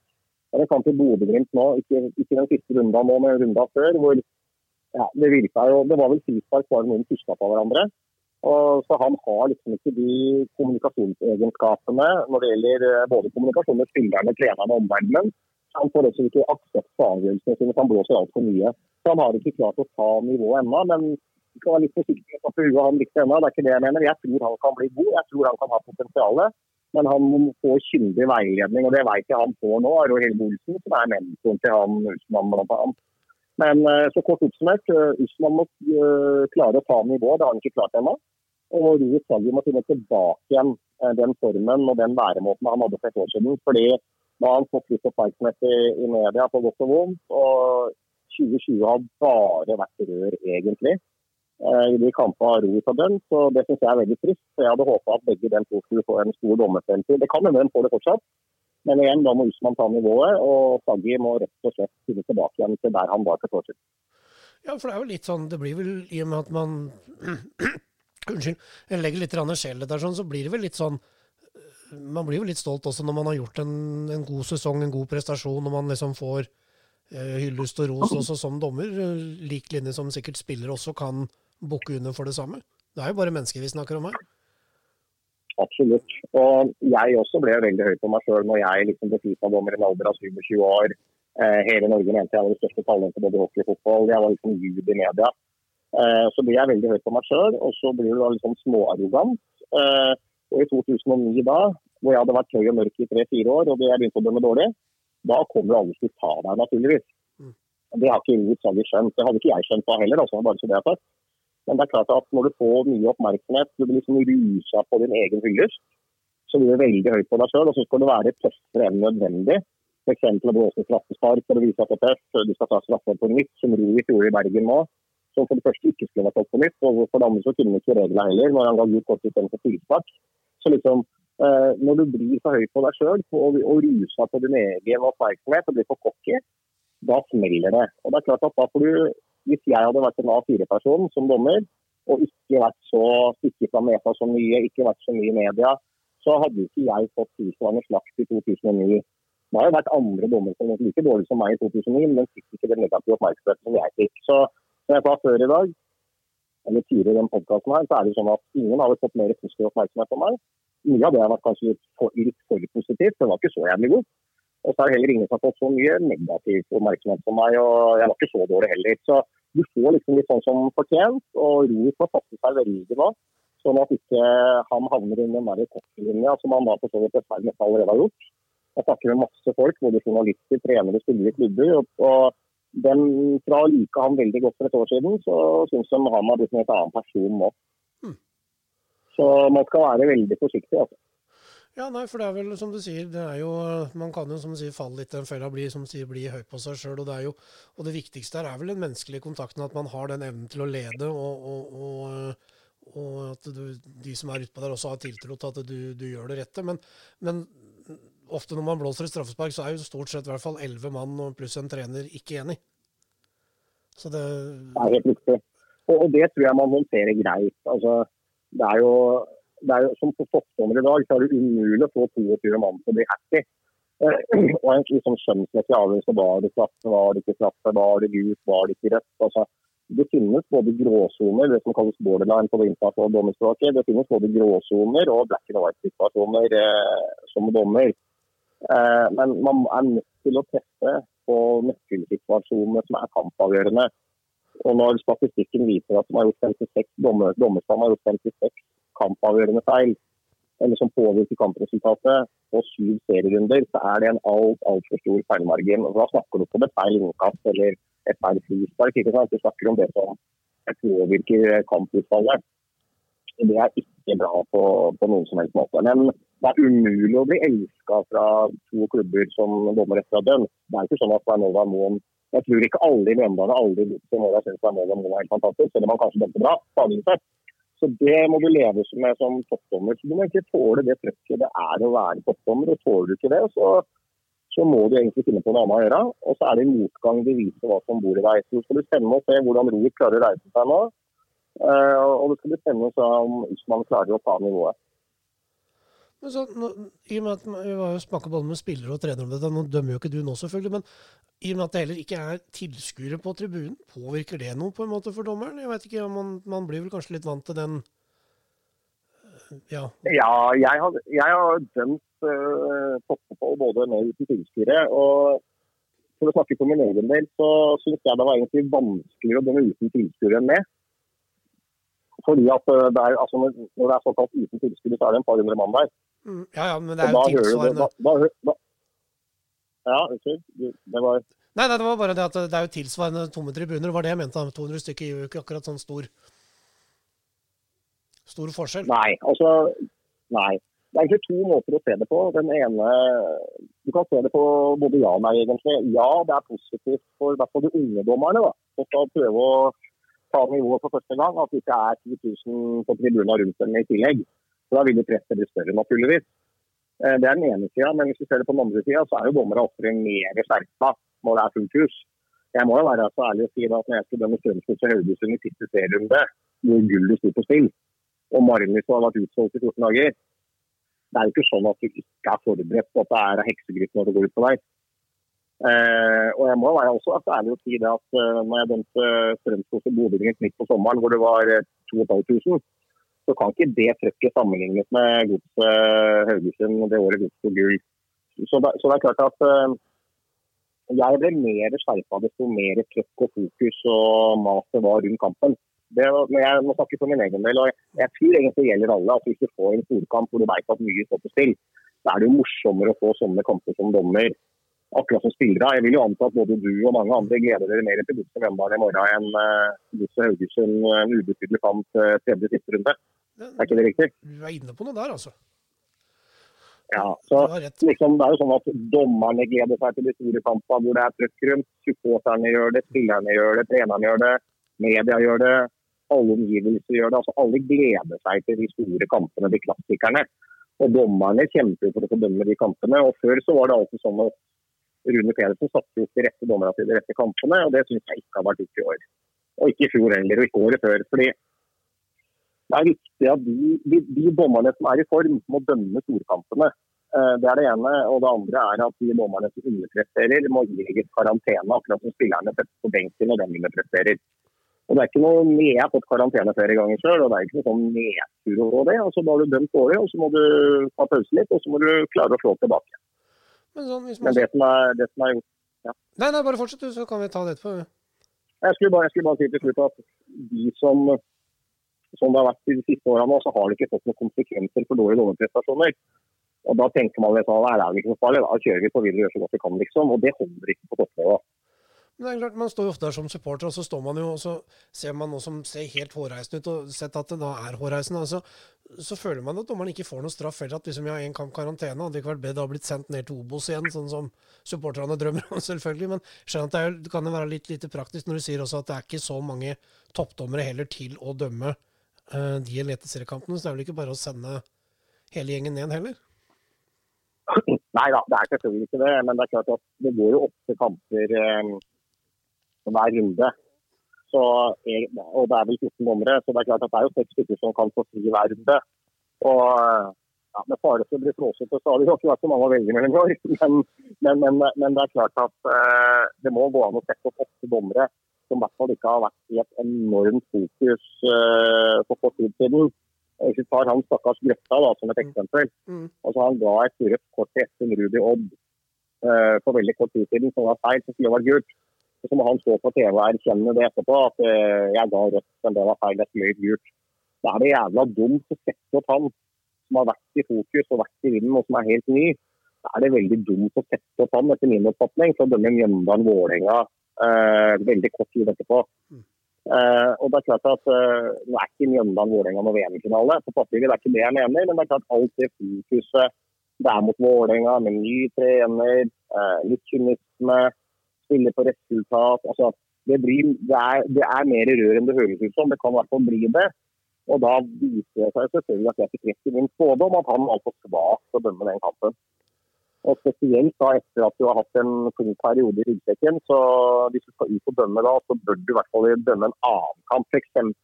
[SPEAKER 4] Det kan til Bodø-Glimt nå, ikke, ikke, den siste runda nå, men runda før, hvor ja, det virka jo Det var vel frispark bare noen tuska på hverandre. Og så Han har liksom ikke de kommunikasjonsegenskapene når det gjelder eh, både kommunikasjon med spillerne, trenerne og omverdenen. Han får også ikke aksept for avgjørelsene sine, han blåser altfor mye. Han har ikke klart å ta nivået ennå. Men vi skal være litt forsiktige med å huet han riktig ennå. Det er ikke det jeg mener. Jeg tror han kan bli god. Jeg tror han kan ha potensialet. Men han må få kyndig veiledning, og det vet jeg han får nå. Aro Helge Olsen, som er mentoren til han Usman bl.a. Men eh, så kort oppsummert, eh, Usman må uh, klare å ta nivået. Det har han ikke klart ennå. Og Rui Saggi må finne tilbake igjen den formen og den væremåten han hadde for et år siden. fordi da har han fått litt oppmerksomhet i, i media på godt og vondt. Og 2020 har bare vært rør, egentlig. Eh, I de kampene har Rohit har dømt, så det syns jeg er veldig trist. Så jeg hadde håpa at begge de to skulle få en stor dommerfremtid. Det kan hende de får det fortsatt. Men igjen, da må Usman ta nivået, og Saggi må rett og slett finne tilbake igjen til der han var for et år siden.
[SPEAKER 3] Ja, for det er jo litt sånn, det blir vel i og med at man Unnskyld, jeg legger litt sjel der, sånn, så blir det vel litt sånn man blir jo litt stolt også når man har gjort en, en god sesong, en god prestasjon, når man liksom får hyllest og ros også som dommer. Lik linje som sikkert spillere også kan bukke under for det samme. Det er jo bare mennesker vi snakker om her.
[SPEAKER 4] Absolutt. Og jeg også ble veldig høy på meg sjøl når jeg liksom ble Fifa-dommer i en alder av 27 år. Eh, hele Norge mente jeg var det største talentet både hockey og fotball. Jeg var liksom gud i media. Eh, så blir jeg veldig høy på meg sjøl, og så blir du da liksom småarrogant. Eh, og i 2009 da, hvor jeg hadde vært høy og mørk i tre-fire år, og jeg begynte å dømme dårlig, da kommer alle å ta deg, naturligvis. Mm. Det har ikke Ruud Saggi skjønt. Det hadde ikke jeg skjønt da heller, altså, bare så det er sagt. Men det er klart at når du får mye oppmerksomhet, du blir liksom rusa på din egen hyllest, så blir du veldig høy på deg sjøl, og så skal du være tøffere enn nødvendig. F.eks. å blåse straffespark for å vise at det er tøff. Du skal ta straffe på nytt, som Rohit gjorde i Bergen nå. Som for det første ikke skulle vært tatt på nytt, og for det andre så kunne ikke reglene heller, når han ga gult kort istedenfor tilspark. Så liksom, Når du blir for høy på deg sjøl og, og ruser på din egen oppmerksomhet og blir for cocky, da smeller det. Og det er klart at da får du, Hvis jeg hadde vært en A4-person som dommer, og ikke vært så stikket fra meta så mye, ikke vært så mye i media, så hadde ikke jeg fått tilsvarende slakt i 2009. Det har jo vært andre dommer som er like dårlige som meg i 2009, men fikk ikke den negative oppmerksomheten som jeg fikk. Så som jeg sa før i dag, eller tidligere i den podkasten her, så er det sånn at ingen har fått mer positiv oppmerksomhet på meg. Mye av det har vært kanskje litt for, litt for positivt, det var ikke så jævlig god. Og så er det heller ingen som har fått så mye negativ oppmerksomhet på meg, og jeg var ikke så dårlig heller. Så du får liksom litt sånn som fortjent, og Rohit får fatte seg veldig nå. Sånn at ikke han havner i den der kortlinja som han da for så vidt dessverre allerede har gjort. Jeg snakker med masse folk, både journalister, trenere, spillere klubber. og, og den, fra å like han veldig godt for et år siden, så syns de han har blitt en helt annen person nå. Så man skal være veldig forsiktig. altså.
[SPEAKER 3] Ja, nei, for det er vel som du sier, det er jo, man kan jo som du sier falle litt i den fella, bli, som du sier, bli høy på seg sjøl. Og, det er jo, og det viktigste her er vel den menneskelige kontakten, at man har den evnen til å lede. og, og, og og at du, de som er utpå der også har tiltro til at du, du gjør det rette. Men, men, ofte når man blåser et straffespark, så er jo stort sett i hvert fall elleve mann pluss en trener ikke enig.
[SPEAKER 4] Så det... det er helt riktig. Og, og, det tror jeg man håndterer greit. Altså, det er jo, det er jo Som på toppdommer i dag, så er det umulig å få 22 mann til å bli happy. Eh, og en liksom skjønnsmessig avgjørelse. Var det straffe, var det ikke straffe, var det gult, var det ikke rødt? Altså, det finnes både gråsoner, det som kalles borderline på det internasjonale dommerspråket. Det finnes både gråsoner og black and white-situasjoner eh, som dommer. Eh, men man er nødt til å treffe på nøkkelsituasjonene som er kampavgjørende. Og når statistikken viser at man har gjort 56 dommer, dommerstand har gjort 56 kampavgjørende feil, eller som påvirker kampresultatet, på syv serierunder, så er det en alt, altfor stor feilmargin. Og da snakker du ikke om et feil innkast eller et feil frispark. ikke sant? Du snakker om det som påvirker kamputfallet. Det er ikke bra på, på noen som helst måte. Men det er umulig å bli elska fra to klubber som dommer etter å ha dømt. Det er ikke sånn at Bernova Moen Jeg tror ikke alle i Mjøndalen aldri som har syntes Vernova Moen er helt fantastisk, selv om han kanskje dømte bra. faglig sett. Så det må du leve med som toppdommer. Du må ikke tåle det trøkket det er å være toppdommer. og Tåler du ikke det, så, så må du egentlig finne på noe annet å gjøre. Og så er det motgang de viser hva som bor i deg. Så skal du spenne og se hvordan Roek klarer å reise seg nå. Uh, og det skal bli spennende å se om Usman klarer å ta nivået.
[SPEAKER 3] Men så, nå, i og med at Vi har jo snakka både med spillere og trenere om dette, nå dømmer jo ikke du nå, selvfølgelig, men i og med at det heller ikke er tilskuere på tribunen, påvirker det noe på en måte for dommeren? Jeg vet ikke, man, man blir vel kanskje litt vant til den
[SPEAKER 4] øh, Ja, ja jeg, har, jeg har dømt uh, toppfotball både med uten tilskuere. og for å snakke for min egen del, så syns jeg det var egentlig vanskeligere å dømme uten tilskuere enn med. Fordi at eh, det er, altså, Når det er såkalt uten tilskuere, så er det en par hundre mann der.
[SPEAKER 3] Mm, ja, ja, men det er jo tilsvarende. Da, da, da,
[SPEAKER 4] ja, unnskyld. Det var
[SPEAKER 3] Nei, nei, det var bare det at det er jo tilsvarende tomme tribuner. Det var det jeg mente. 200 stykker gir jo ikke akkurat sånn stor stor forskjell.
[SPEAKER 4] Nei, altså Nei. Det er egentlig to måter å se det på. Den ene Du kan se det på både ja og nei, egentlig. Ja, det er positivt for hvert fall de unge dommerne. da, som skal prøve å ta nivået for første gang. At det ikke er 10 000 på tribunene rundt dem i tillegg. Så Da vil presset bli større, naturligvis. Eh, det er den ene sida. Men hvis du ser det på den andre sida, så er jo dommere oftere mer skjerpa når det er fullt hus. Jeg må jo være så ærlig å si at når jeg skulle dømme Strømsgods og Haugesund i siste serierunde, hvor gullet sto på spill, og Marienlyst har vært utsolgt i 14 dager, det er jo ikke sånn at du ikke er forberedt på at det er heksegryte når du går ut på vei. Eh, og jeg må være også ærlig å si det at uh, når jeg dømte Strømsgods og Bodø-Glimt midt på sommeren, hvor det var 2500, eh, så kan ikke det trøkket sammenlignes med Godset uh, Haugesund det året Godset tok gull. Så, det er klart at uh, jeg ble mer skjerpa desto mer trøkk og fokus og mas det var rundt kampen. Det, men jeg må snakke for min egen del, og jeg, jeg tror egentlig det gjelder alle. at Hvis du får en storkamp hvor du vet at mye står på spill, så er det jo morsommere å få sånne kamper som dommer. Akkurat som spillere. Jeg vil jo anta at både du og mange andre gleder dere mer til Godset Vemdalen i morgen enn Godset Haugesund en ubetydelig kamp uh, tredje siste runde. Er ikke det riktig?
[SPEAKER 3] Du er inne på noe der, altså.
[SPEAKER 4] Ja, så liksom, Det er jo sånn at Dommerne gleder seg til de store kampene hvor det er trøkk rundt. Supporterne gjør det, spillerne gjør det, trenerne gjør det, media gjør det alle omgivelser gjør det. altså Alle gleder seg til de store kampene, de klassikerne. Og dommerne kjemper for å få dømme de kampene. og Før så var det alltid sånn at Rune Pedersen satte ut de rette dommerne til de rette kampene, og det syns jeg ikke har vært gjort i år. Og ikke i fjor heller, og ikke året før. fordi det er viktig at de, de, de dommerne som er i form, må dømme storkampene. Eh, det er det ene. Og det andre er at de dommerne som underpresterer, må ilegges karantene, akkurat som spillerne settes på benken når de underpresterer. Og det er ikke noe, Jeg har fått karantene flere ganger sjøl, og det er ikke noe sånn nedtur over det. Altså, da har du dømt dårlig, og så må du ta pause litt, og så må du klare å slå tilbake. Men, sånn, man... Men det, som er, det som er gjort ja.
[SPEAKER 3] Nei, nei, bare fortsett, du, så kan vi ta det etterpå.
[SPEAKER 4] Jeg skulle, bare, jeg skulle bare si til slutt at de som, som det har vært de siste årene, så har det ikke fått noen konsekvenser for dårlige låneprestasjoner. Og Da tenker man at det er ikke noe farlig, da kjører vi på videre og gjør så godt vi kan, liksom. Og det holder ikke på toppnivå.
[SPEAKER 3] Men det er klart, Man står jo ofte der som supporter, og så står man jo, og så ser man noe som ser helt hårreisende ut, og sett at det da er hårreisende. Altså, så føler man at dommeren ikke får noe straff heller. At liksom, ja, en kamp karantene hadde ikke vært bedre å ha blitt sendt ned til Obos igjen, sånn som supporterne drømmer om, selvfølgelig. Men skjønner at det, er, det kan være litt lite praktisk når du sier også at det er ikke så mange toppdommere heller til å dømme uh, de eliteseriekampene. Så det er vel ikke bare å sende hele gjengen ned heller?
[SPEAKER 4] Nei da, det er selvfølgelig ikke det. Men det er klart at det går jo åtte kamper um hver runde. Så, og det er vel 14 dommere, så det er klart at det er jo seks stykker som kan få fri hver runde. Og ja, Med fare for å bli flåsete, så har det jo ikke vært så mange å velge mellom i år. Men, men, men, men, det er klart at eh, det må gå an å sette opp åtte dommere som i hvert fall ikke har vært i et enormt fokus eh, for kort tid siden. Hvis vi tar han stakkars Grøtta da, som et mm. eksempel. Mm. Altså, han ga et rødt kort til Espen Rudi Odd eh, for veldig kort tid siden som var feil, som skulle vært gult. Så må han stå på TV og erkjenne det etterpå, at uh, jeg ga rødt, men det var feil. Det skulle gult. Da er det jævla dumt å sette opp han som har vært i fokus og vært i vinden, og som er helt ny. Da er det veldig dumt å sette opp han, etter min oppfatning, for å dømme Mjøndalen-Vålerenga uh, veldig kort tid etterpå. Uh, og det er klart at uh, Nå er ikke Mjøndalen-Vålerenga noen VM-finale på papiret, det er ikke det jeg mener. Men det er klart alt det fokuset det er mot Vålerenga, med ny trener, uh, litt kynisme, spille på resultat. Altså, det, blir, det, er, det, er, mer rør enn det høres ut som. Det kan i hvert fall bli det. Og da viser det seg selvfølgelig at jeg fikk rett i min spådom at han var for svak til å dømme den kampen. Og Spesielt da etter at du har hatt en tung periode i ryggsekken, så hvis du skal ut og dømme da, så bør du i hvert fall dømme en annen kamp.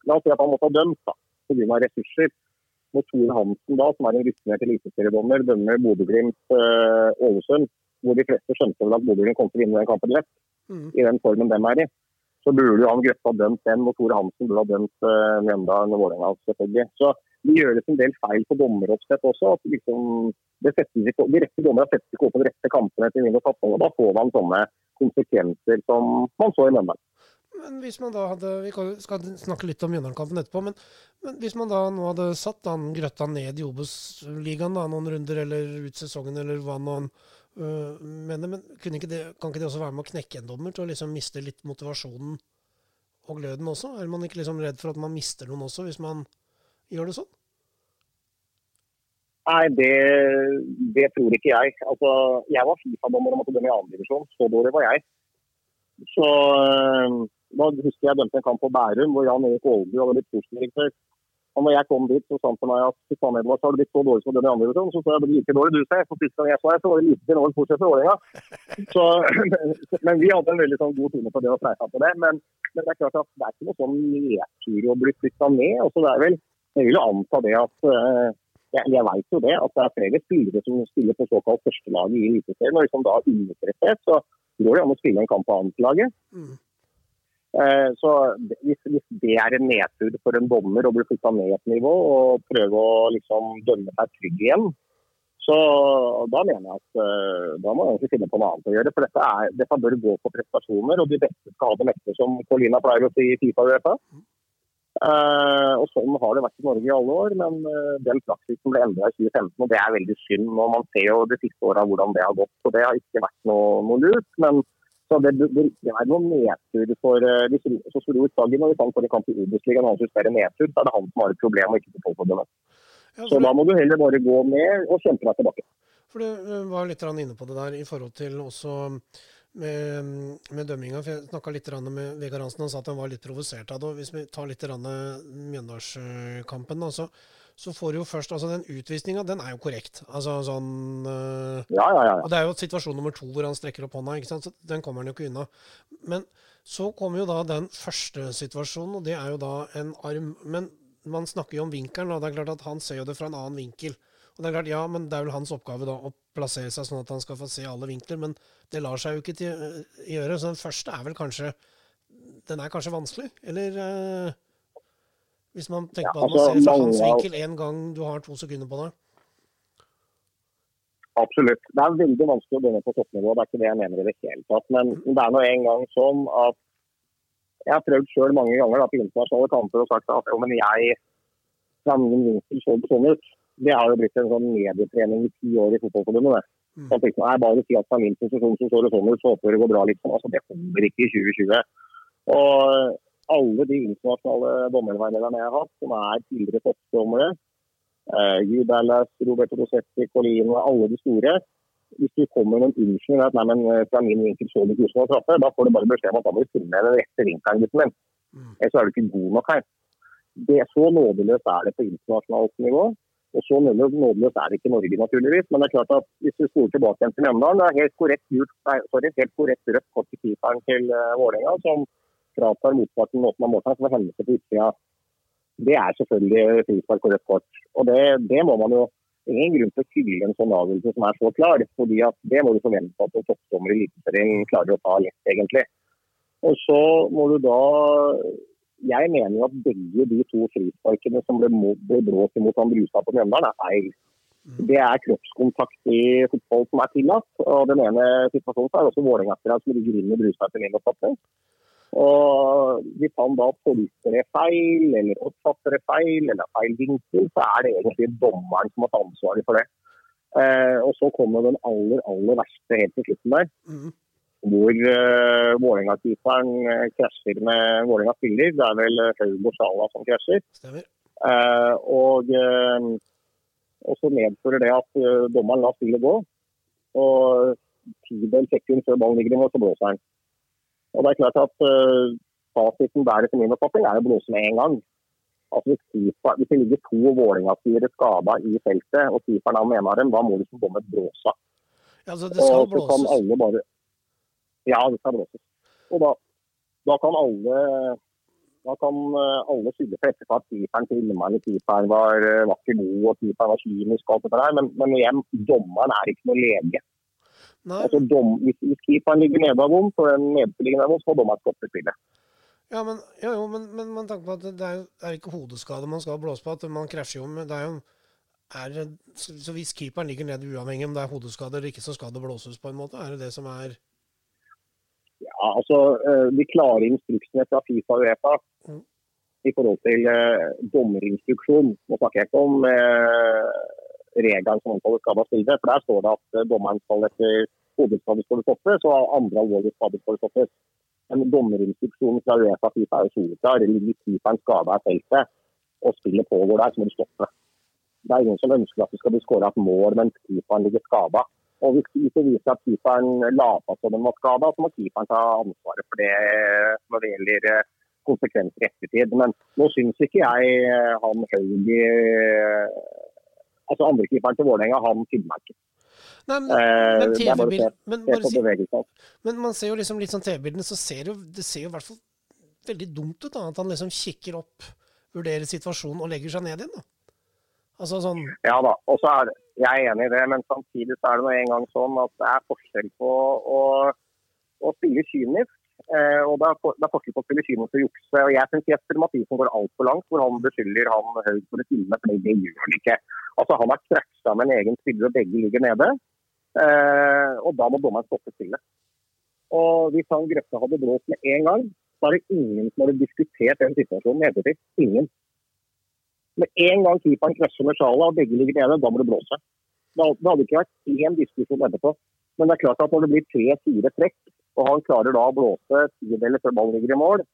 [SPEAKER 4] La oss si at han måtte ha dømt da, pga. ressurser. Når Tore Hansen, da, som er en rutinert eliteseriedommer, dømmer Bodø-Glimt-Ålesund. Øh, hvor de fleste skjønte vel at Bodø kom til å vinne den kampen lett, mm. i den formen de er i. Så burde jo han Grøtta dømt den, og Tore Hansen burde ha dømt uh, Mjøndalen og Vålerenga, selvfølgelig. Så det gjøres en del feil på dommeroppsett også. at liksom, det settes ikke, De rette dommerne setter ikke opp på de rette kampene til min oppfatning, og da får man sånne konsekvenser som man så i Mjøndalen.
[SPEAKER 3] Men hvis man da hadde Vi skal snakke litt om Mjøndalen-kampen etterpå. Men, men, hvis man da nå hadde satt han Grøtta ned i Obos-ligaen noen runder, eller ut sesongen, eller hva nå han øh, mener, men ikke det, kan ikke det også være med å knekke en dommer til å liksom miste litt motivasjonen og gløden også? Er man ikke liksom redd for at man mister noen også, hvis man gjør det sånn?
[SPEAKER 4] Nei, det, det, tror ikke jeg. Altså, jeg var Fifa-dommer og måtte dømme i andredivisjon. Så dårlig var jeg. Så øh, da husker jeg dømte en kamp på Bærum hvor Jan Erik Aalbu hadde blitt sportsdirektør. Og når jeg kom dit, så sa han til meg at fy faen Edvard, har du blitt så dårlig som den i andre divisjon. Så sa jeg det like dårlig du ser. For sist gang jeg så deg, så var det lite til over fortsatt for Vålerenga. Men vi hadde en veldig sånn god tone på det og preika på det. Men, men, det er klart at det er ikke noe sånn nedtur å bli flytta ned. Også det er vel, jeg vil anta det at uh, jeg, jeg vet jo det, at det er flere spillere som spiller på såkalt førstelaget i Eliteserien. Og liksom da underprestert, så går det an å spille en kamp på annetlaget. Mm. Eh, så hvis, hvis, det er en nedtur for en dommer å bli flytta ned et nivå og prøve å liksom dømme seg trygg igjen, så da mener jeg at uh, da må man finne på noe annet å gjøre. For dette, er, dette bør gå på prestasjoner, og de beste skal ha det meste, som Colina pleier å si i Fifa og. Uh, og Sånn har det vært i Norge i alle år, men uh, den praksisen ble endra i 2015. og Det er veldig synd. og Man ser jo de siste åra hvordan det har gått. og Det har ikke vært noe, noe lurt. Men så det bør ikke være noen nedtur for hvis, så Store Sagen, og vi kan få en kamp i Obos-ligaen og han det nedtur, så er det han som har et problem og ikke fotballforbundet. Ja, så da må du heller bare gå ned og kjempe deg tilbake.
[SPEAKER 3] For Du var litt inne på det der i forhold til også med, med dømminga. for Jeg snakka litt med Vegard Hansen, han sa at han var litt provosert av det. Hvis vi tar litt Mjøndalskampen, så, så får du jo først altså Den utvisninga, den er jo korrekt. Altså sånn
[SPEAKER 4] øh, ja, ja, ja.
[SPEAKER 3] Og Det er jo situasjon nummer to hvor han strekker opp hånda. ikke sant? Så Den kommer han jo ikke unna. Men så kommer jo da den første situasjonen, og det er jo da en arm. Men man snakker jo om vinkelen, og det er klart at han ser jo det fra en annen vinkel. Og det er klart, ja, men det er vel hans oppgave da å plassere seg sånn at han skal få se alle vinkler, men det lar seg jo ikke til, uh, gjøre. Så den første er vel kanskje Den er kanskje vanskelig, eller uh, Hvis man tenker på at man ser fra hans vinkel én gang du har to sekunder på deg.
[SPEAKER 4] Absolutt. Det er veldig vanskelig å begynne på toppnivå, det er ikke det jeg mener i det hele tatt. Men det er nå en gang sånn at jeg har prøvd sjøl mange ganger da, på internasjonale kamper og sagt at jo, men jeg fra min vinkel så det sånn ut det har jo blitt en sånn medietrening i ti år i Fotballforbundet. det. Mm. Liksom, nei, bare si at fra min posisjon som står det sånn ut, så håper det går bra. liksom. Altså, Det kommer ikke i 2020. Og alle de internasjonale dommerveilederne jeg har hatt, som er tidligere toppdommere, eh, Hugh Dallas, Roberto Rosetti, Colino, alle de store Hvis du kommer med en unnskyldning at nei, men eh, fra min vinkel så du ikke som en straffe, da får du bare beskjed om at da må du finne den rette vinkelen, gutten min. Mm. Ellers er du ikke god nok her. Det Så nådeløst er det på internasjonalt nivå. Og Så nådeløst er det ikke Norge, naturligvis. Men det er klart at hvis du spoler tilbake igjen til Mjøndalen, det er helt korrekt, gjort, nei, sorry, helt korrekt rødt kort til keeperen til uh, Vålerenga, som fratar motparten måten av måltak for hendelse på utsida. Det er selvfølgelig frispark og rødt kort. Og det, det, må man jo ingen grunn til å fylle en sånn avgjørelse som er så klar. fordi at Det må du forvente at en toppdommer i Eliteserien klarer å ta lett, egentlig. Og så må du da jeg mener jo at begge de to frisparkene som ble, ble blåst mot han Brustad på Mjøndalen, er feil. Mm. Det er kroppskontakt i fotball som er tillatt. og Den ene situasjonen er også Vålerenga-spilleren som ligger inn i Brustad til min oppfatning. Og Hvis han da tolker feil, eller oppfatter feil, eller feil vinkel, så er det egentlig dommeren som har tatt ansvaret for det. Eh, og Så kommer den aller aller verste helt til slutten der. Mm hvor eh, Vålerenga-keeperen uh, krasjer med Vålerenga spiller. Det er vel uh, Haugo Sala som krasjer. Eh, og, eh, og, så medfører det at uh, dommeren lar spillet gå. Og tidel sekund før ballen ligger i mål, så blåser han. Og det er klart at fasiten der etter min oppfatning er å blåse med en gang. Altså hvis, keeper, hvis det ligger to Vålerenga-spillere skada i feltet, og keeperen er med dem, da må du gå med blåse.
[SPEAKER 3] Ja, altså det skal blåses?
[SPEAKER 4] Ja, det skal blåses. Og da, da kan alle da kan eh, alle skylde på etterpå at keeperen filma eller keeperen var, eh, var ikke god og keeperen var kynisk. og alt det der, men, men igjen, dommeren er ikke noe lege. Altså, dom, hvis, hvis keeperen ligger nede av bom, så er den nederste av bom, så må dommeren stoppe spillet.
[SPEAKER 3] Ja, men, ja, jo, men, men man tenker på at det er, er ikke hodeskade man skal blåse på. at Man krasjer jo med det er jo er, Så hvis keeperen ligger nede uavhengig om det er hodeskade eller ikke, så skal det blåses på en måte? Er det det som er
[SPEAKER 4] Ja, altså eh, De klare instruksene fra Fifa og Uefa
[SPEAKER 3] Mm.
[SPEAKER 4] i forhold til eh, dommerinstruksjon Nå snakker jeg ikke om eh, regelen som omtaler skada spillere, for der står det at eh, dommeren skal etter hovedskade skal stoppes, og andre alvorlige skader skal stoppes. Men dommerinstruksjonen fra Uefa Fifa er jo soleklar. Ligger keeperen skada i feltet og spillet pågår der, så må du stoppe. Det er ingen som ønsker at det skal bli skåra et mål mens keeperen ligger skada. Og hvis det viser at keeperen lata som den var skada, så må keeperen ta ansvaret for det når det gjelder eh, konsekvenser i ettertid. Men nå syns ikke jeg eh, han Haug eh, Altså andrekeeperen til Vålerenga, han ikke.
[SPEAKER 3] Nei, men,
[SPEAKER 4] Eh,
[SPEAKER 3] men
[SPEAKER 4] bare
[SPEAKER 3] men, bare men man ser jo liksom litt sånn TV-bildene, så ser jo, det ser jo i hvert fall veldig dumt ut. da, At han liksom kikker opp, vurderer situasjonen og legger seg ned igjen. da. Altså sånn
[SPEAKER 4] Ja da, og så er jeg er enig i det, men samtidig så er det nå en gang sånn at det er forskjell på å, å spille kynisk. Eh, og det er forskjell på å spille kynisk og jukse. og Jeg syns Jesper Mathisen går altfor langt, hvor han beskylder han Haug for å filme, for det gjør han ikke. Altså Han har krasja med en egen spiller, og begge ligger nede. Eh, og da må dommeren stoppe spillet. Og hvis han Grøtte hadde blåst med en gang, så er det ingen som hadde diskutert den situasjonen i ettertid. Ingen. Med en gang keeperen krasjer med sjalet og begge ligger nede, da må det blåse. Det hadde ikke vært én diskusjon etterpå. Men det er klart at når det blir tre-fire trekk, og han klarer da å blåse tideler før ballen ligger i mål,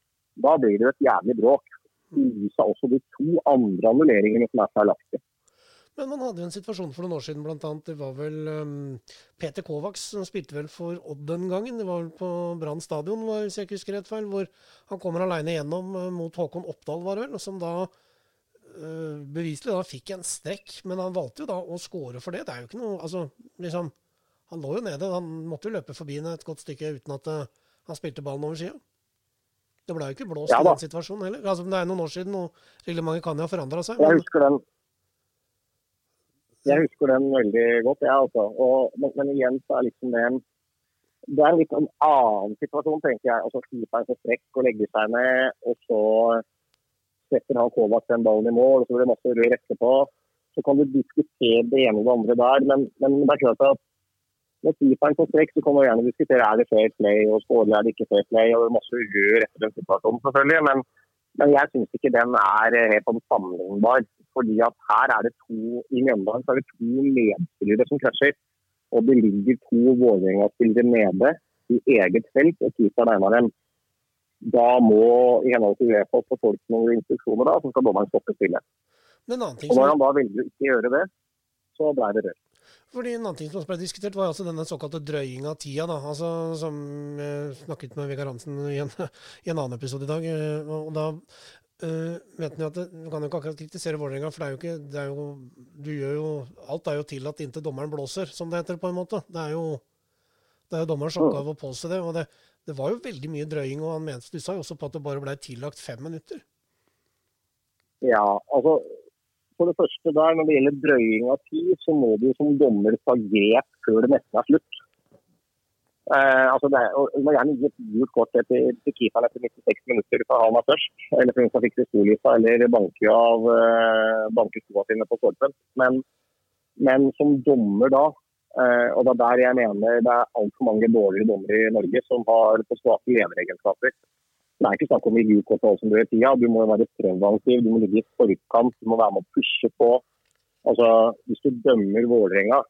[SPEAKER 4] da blir det jo et jævlig bråk. I lys av også de to andre annulleringene som er feilaktige.
[SPEAKER 3] Men man hadde jo en situasjon for noen år siden, annet. Det var vel um, Peter Kovacs som spilte vel for Odd den gangen. Det var vel på Brann stadion, hvis jeg ikke husker rett feil. Hvor han kommer alene gjennom uh, mot Håkon Oppdal, var det vel. Som da uh, beviselig da fikk en strekk. Men han valgte jo da å score for det. Det er jo ikke noe Altså, liksom Han lå jo nede. Han måtte jo løpe forbi henne et godt stykke uten at uh, han spilte ballen over sida. Det ble jo ikke blåst
[SPEAKER 4] Ja
[SPEAKER 3] i den situasjonen heller. Altså, det er noen år siden, og reglementet kan jo ha forandra seg.
[SPEAKER 4] Jeg husker den jeg husker den veldig godt, jeg. altså. Og, men, men igjen så er liksom det en det er en litt en annen situasjon, tenker jeg. Altså Keeperen får strekk og legger seg ned, og så setter han Kovac den ballen i mål, og så blir det masse rør etterpå. Så kan du diskutere det ene og det andre der, men, men det er klart at når keeperen får strekk, så kan man gjerne diskutere er det fair play, og skåler er det ikke fair play, og det er masse rør etter den situasjonen, selvfølgelig. Men, men jeg syns ikke den er helt sånn sammenlignbar. Fordi at her er det to i Mjøndalen så er det to medspillere som krasjer. Og det ligger to Vålerenga-spillere nede i eget felt, og keeperen er en av dem. Da må i henhold til Uefa folk og instruksjoner da, så skal dommeren stoppe spillet. Og når han da velger å ikke gjøre det, så ble det rødt.
[SPEAKER 3] Fordi En annen ting som også ble diskutert, var altså denne såkalte drøying av tida. da, altså Som jeg snakket med Vegard Hansen i en, i en annen episode i dag. eh, og da uh, vet han at det, Du kan jo ikke akkurat kritisere Vålerenga, for det er jo ikke det er jo, du gjør jo, Alt er jo tillatt inntil dommeren blåser, som det heter. på en måte. Det er jo, det er jo dommerens oppgave å påse det. og det, det var jo veldig mye drøying, og han mente, du sa jo også på at det bare ble tillagt fem minutter.
[SPEAKER 4] Ja, altså for det første der, Når det gjelder drøying av tid, så må du som dommer ta grep før det nesten er slutt. Eh, altså det og Du må gjerne gi et gult kort etter, til keeperen etter 96 minutter for han er først. Eller for hun som fikse storlista eller banke av eh, banke skoene sine på stolpen. Men, men som dommer da, eh, og det er der jeg mener det er altfor mange dårlige dommere i Norge som har for svake lederegenskaper. Det er ikke snakk om i gi gult kort til alle som dør i tida. Du må jo være preventiv, du må ligge i forkant, du må være med å pushe på. Altså, Hvis du dømmer Vålerenga,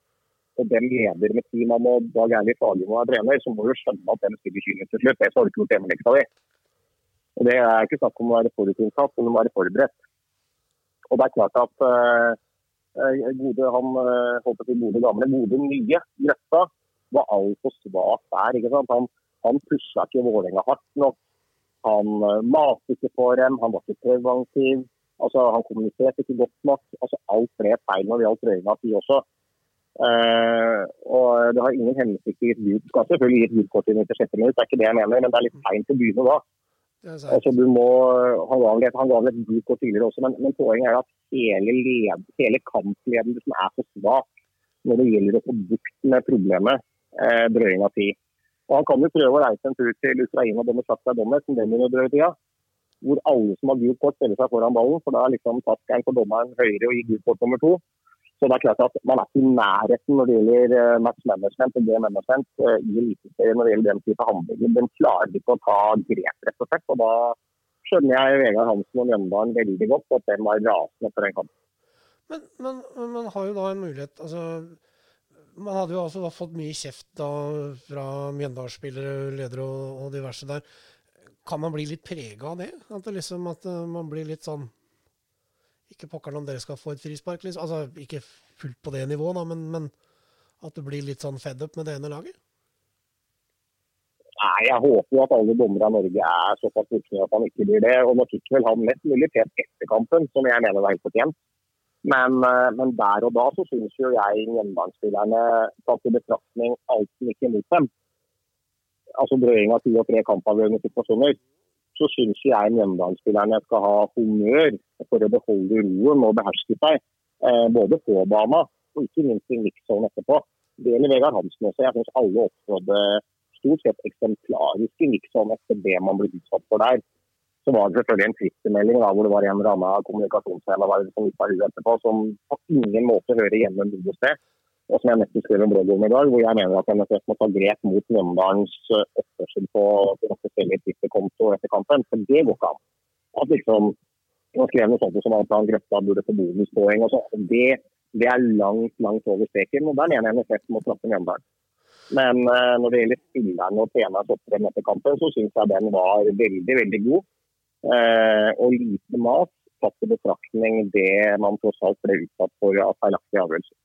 [SPEAKER 4] og den leder med ti mann og Dag Erli Fagermo er trener, så må du skjønne at den spiller kynisk til slutt. Ellers har du ikke gjort hjemmeleksa di. Og Det er ikke snakk om å være forutinntatt, men å være forberedt. Og det er klart at uh, gode, han uh, holdt til gode gamle, gode nye Grøtta var altfor svak der. ikke sant? Han, han pusha ikke Vålerenga hardt nok. Han matet maste ikke på dem, han var ikke preventiv. Altså, han kommuniserte ikke godt nok. Altså, alt ble feil når det gjaldt Røyna også. Uh, og Det har ingen hensikt i et bud. Du skal selvfølgelig gi et budkort kort i 96 minutter, det er ikke det jeg mener, men det er litt seint å begynne da. Altså, du må, han ga vel et, han ga vel et gult tidligere også, men, men poenget er at hele, led, hele kampledelsen er for svak når det gjelder å få bukt med problemet eh, av tid. Og Han kan jo prøve å reise en tur til Ukraina og seg Donetsk, som den drøytida, hvor alle som har gult kort, stiller seg foran ballen, for da er liksom terskelen for dommeren høyere og gir gult kort nummer to. Så det er klart at Man er ikke i nærheten når det gjelder uh, match management og game management uh, i Eliteserien når det gjelder den type handlinger. Den klarer ikke å ta grep, rett og slett. og Da skjønner jeg Vegard Hansen og Mjøndalen veldig godt, at den var rasende for den kampen.
[SPEAKER 3] Men, man har jo da en mulighet altså, Man hadde jo altså fått mye kjeft da fra Mjøndalsspillere, ledere og, og, diverse der. Kan man bli litt prega av det? At, det liksom, at uh, man blir litt sånn Ikke pokkeren om dere skal få et frispark, liksom. Altså ikke fullt på det nivået, da, men, men at du blir litt sånn fed up med det ene laget?
[SPEAKER 4] Nei, Jeg håper jo at alle dommere av Norge er såpass voksne at han ikke blir det. Og Nå fikk vel han mest mulig pent etter kampen, som jeg mener var helt fortjent. Men, eh, men, der og da så syns jo jeg Mjøndalen-spillerne tatt i betraktning alt som gikk imot dem, altså drøying av ti og tre kampavgjørende situasjoner, så syns jeg Mjøndalen-spillerne skal ha honnør for å beholde roen og beherske seg. Eh, både på bana og ikke minst i mix-zone etterpå. Det gjelder Vegard Hansen også. Jeg syns alle opptrådte stort sett eksemplariske liksom etter det man ble utsatt for der. Så var det selvfølgelig en twittermelding hvor det var en eller annen kommunikasjonsscene som gikk av huet etterpå, som på ingen måte hører hjemme noe sted. Og som jeg nettopp skrev om bloggen i dag, hvor jeg mener at NFF må ta grep mot Mjøndalens eh, oppførsel på offisielle Twitter-konto etter kampen. For det går ikke an. At liksom, man skrev noe sånt som at han Grøtta burde få bonuspoeng og sånn. Det, det, er langt, langt over streken. Og der mener jeg NFF må straffe Mjøndalen. Men uh, når det gjelder spillerne og trenerens opptreden etter kampen, så syns jeg den var veldig, veldig god. Uh, og lite mat tatt i betraktning det man tross alt ble utsatt for av feilaktige avgjørelser.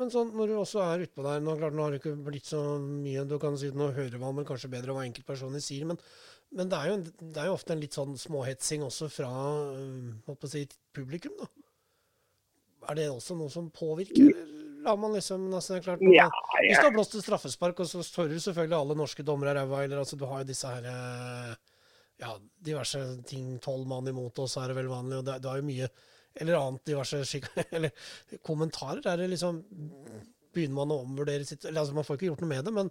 [SPEAKER 3] Men sånn, når du også er utpå der, nå, klart, nå har det ikke blitt så mye du kan si Nå hører man kanskje bedre hva enkeltpersoner sier, men, men det, er jo, det, er jo, ofte en litt sånn småhetsing også fra øh, si, publikum. da. Er det også noe som påvirker? Eller? lar man liksom nesten klart man, ja, ja. Hvis du har blåst et straffespark, og så hører selvfølgelig alle norske dommere ræva, eller altså, du har jo disse her eh, ja, diverse ting, tolv mann imot oss er det vel vanlig, og det, det er jo mye eller annet diverse skikk, eller kommentarer. Er det liksom Begynner man å omvurdere sitt eller, altså, Man får ikke gjort noe med det, men,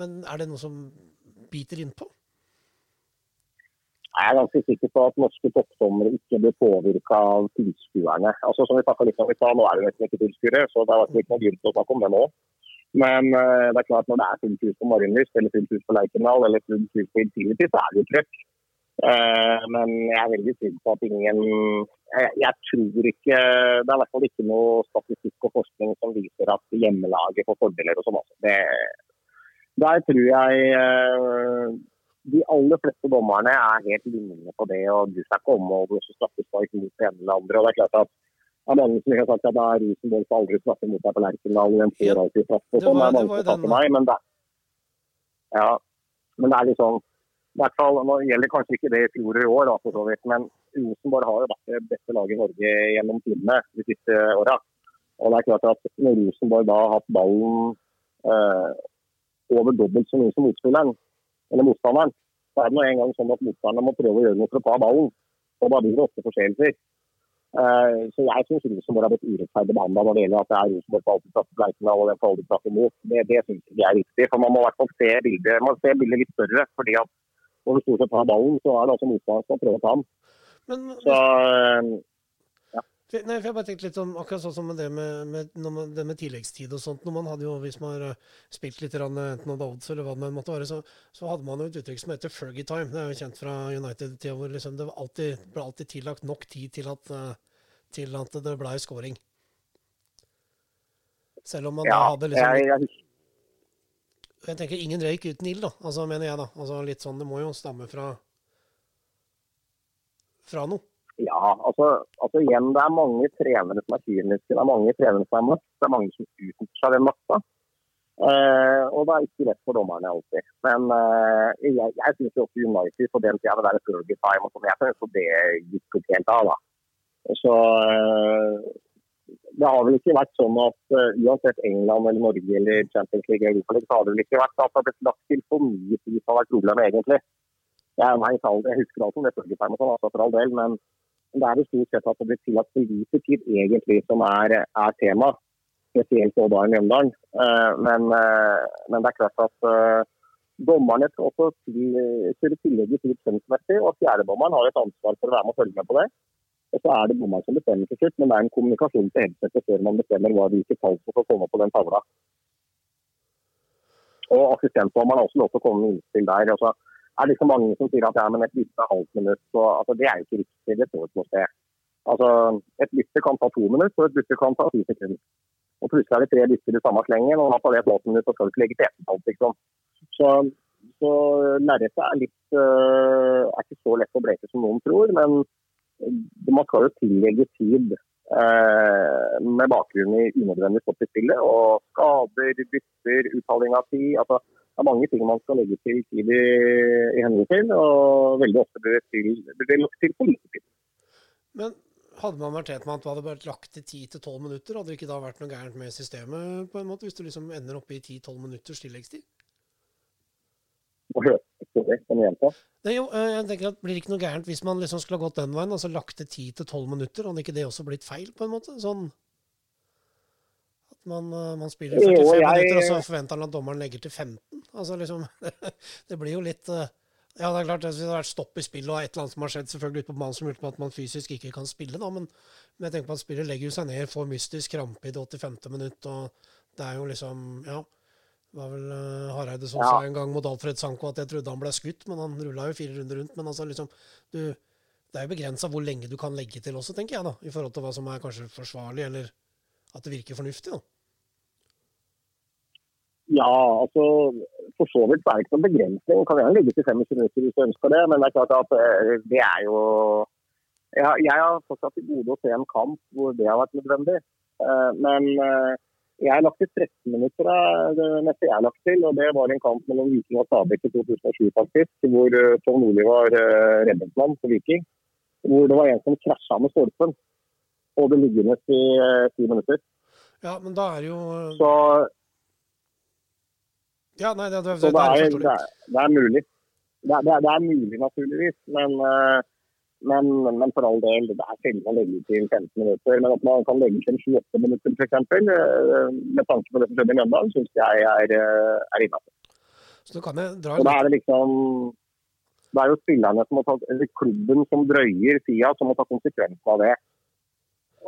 [SPEAKER 3] men er det noe som biter innpå?
[SPEAKER 4] Jeg er ganske sikker på at norske toppdommere ikke blir påvirka av tilskuerne. Altså, som vi litt om i stad, Nå er det nesten ikke tilskuere, så det er ikke noe grunn til å snakke om det nå. Men uh, det er klart når det er fullt hus på Marienlyst, eller fullt hus på Lerkendal eller fullt på Intility, så er det jo trøkk. Uh, men jeg er veldig trygg på at ingen jeg, tror ikke Det er i hvert fall ikke noe statistikk og forskning som viser at hjemmelaget får fordeler og sånn. Altså. Der tror jeg uh, de aller fleste dommerne er helt lignende på det og Du skal ikke omholde å straffespark mot det ene eller andre. og det er klart at det er mange som har sagt at det er Rosenborg som aldri straffer mot deg på Lerkendal. Den får alltid straff og sånn. Det er mange som takker meg, men det, ja, men det er liksom i hvert fall, Nå gjelder kanskje ikke det i fjor og i år, da, for så vidt, men Rosenborg har jo vært det beste laget i Norge gjennom tidene de siste åra. Og det er klart at når Rosenborg da har hatt ballen eh, over dobbelt så mye som motspilleren, eller motstanderen, så er det nå en gang sånn at motstanderen må prøve å gjøre noe for å ta ballen. Og da blir det ofte forseelser. Eh, så jeg syns Rosenborg har blitt urettferdig behandla når det gjelder at det er Rosenborg på alltid traffer Bleikendal og den får aldri traffe imot. Det, det syns jeg er riktig. For man må i hvert fall se bildet, man ser bildet litt større. fordi at du stort sett har ballen, så er det altså motstanderen som prøver å ta den. Men, så, ja.
[SPEAKER 3] Nei, for jeg bare tenkte litt om, akkurat sånn som det med, med, man, det med tilleggstid og sånt. når man hadde jo, Hvis man har eh, spilt litt enten av odds eller hva det måtte være, så, så, hadde man jo et uttrykk som heter Fergie time. Det er jo kjent fra United-tida hvor liksom det alltid, ble alltid tillagt nok tid til at, eh, til at det ble scoring. Selv om man ja, hadde liksom jeg, jeg, jeg tenker ingen røyk uten ild, da. Altså, mener jeg, da. Altså litt sånn, Det må jo stamme fra, fra noe.
[SPEAKER 4] Ja, altså, altså, igjen, det er mange trenere som er kyniske. Det er mange trenere som er makt. Det er mange som utnytter seg den makta. Eh, og det er ikke lett for dommerne alltid. Men eh, jeg, jeg syns også United på den tida det der Fergie time og sånn, jeg synes det gikk helt av. da. Så uh, det har vel ikke vært sånn at uansett England eller Norge eller Champions League Europa så har det vel ikke vært at det har blitt lagt til for mye tid som har vært problemet egentlig. Jeg, nei, jeg husker alt om det sånn, altså, for all del, men det er jo stort sett at det blir tillatt for lite tid egentlig som er, er tema. Spesielt da i Mjøndalen. Uh, men, uh, men, det er klart at uh, dommerne skal også til tillegge til skjønnsmessig, og fjerdedommeren har et ansvar for å være med og følge med på det. Og så er det dommeren som bestemmer til slutt, men det er en kommunikasjon til headsetet før man bestemmer hva hvilke tall som får komme på den tavla. Og assistentdommeren har også lov til å komme med innspill der. Altså, det er liksom mange som sier at ja, men et bytte er halvt minutt. Så, altså, det er jo ikke riktig. Det står ikke noe sted. Altså, et bytte kan ta to minutter, og et bytte kan ta ti sekunder. Og plutselig er det tre bytter i samme slengen, og da tar det et halvt minutt, og skal ikke legge til ettertalt, liksom. Så, så lerretet er litt uh, er ikke så lett å bleke som noen tror, men man skal jo tillegge tid eh, med bakgrunn i unødvendig stopp i spillet. Og skader, bytter, uttaling av tid. altså det er mange ting man skal legge til tid i, i henhold til, og veldig ofte blir det til, blir lagt til for lite tid.
[SPEAKER 3] Men hadde man vært tjent med at det hadde vært lagt til 10-12 minutter, hadde det ikke da vært noe gærent med systemet, på en måte, hvis du liksom ender oppe i 10-12 minutters tilleggstid?
[SPEAKER 4] Hørte det som jenta?
[SPEAKER 3] Nei, jo, eh, jeg tenker at Blir det ikke noe gærent hvis man liksom skulle ha gått den veien, altså lagt til 10-12 minutter? Hadde ikke det også blitt feil, på en måte? Sånn at man, eh, man spiller 45
[SPEAKER 4] Jo, jeg-
[SPEAKER 3] minutter, og så forventer man at dommeren legger til 15? Altså liksom Det blir jo litt eh, Ja, det er klart, hvis det har vært stopp i spillet og et eller annet som har skjedd selvfølgelig ute på banen som gjør at man fysisk ikke kan spille, da, men, men jeg tenker på at spillet legger jo seg ned, får mystisk krampe i det 85. minutt, og det er jo liksom Ja. Det var vel uh, Hareide som
[SPEAKER 4] Ja.
[SPEAKER 3] sa en gang mot Alfred Sanko at jeg trodde han ble skutt, men han rulla jo fire runder rundt. Men altså liksom du, Det er jo begrensa hvor lenge du kan legge til også, tenker jeg, da, i forhold til hva som er kanskje forsvarlig, eller at det virker fornuftig. da.
[SPEAKER 4] Ja, altså for så vidt er det ikke noen begrensning. Man kan gjerne ligge til 25 minutter hvis du ønsker det, men det er klart at eh, det er jo Jeg, jeg har fortsatt til gode å se en kamp hvor det har vært nødvendig. Eh, Men eh, jeg har lagt til 13 minutter av det neste jeg lagt til, og det var en kamp mellom Viking og Stabæk i 2007 faktisk, hvor eh, Tom Nordli var eh, redningsmann for Viking. Hvor det var en som krasja med stolpen, og det liggende i eh, ti minutter.
[SPEAKER 3] Ja, men da er jo
[SPEAKER 4] Så
[SPEAKER 3] Ja, nei, det, det, det,
[SPEAKER 4] det
[SPEAKER 3] er
[SPEAKER 4] er,
[SPEAKER 3] forståelig.
[SPEAKER 4] det det mulig. Det er, mulig, naturligvis. Men, eh, men, men for all del, det er sjelden å legge til 15 minutter. Men at man kan legge til 28 minutter, f.eks., med tanke på det som skjedde i Mjøndalen, syns jeg er, eh, er innafor.
[SPEAKER 3] Så nå kan jeg dra
[SPEAKER 4] litt... da er det liksom Det er jo spillerne som må ta, eller klubben som drøyer tida, som må ta konsekvensen av det.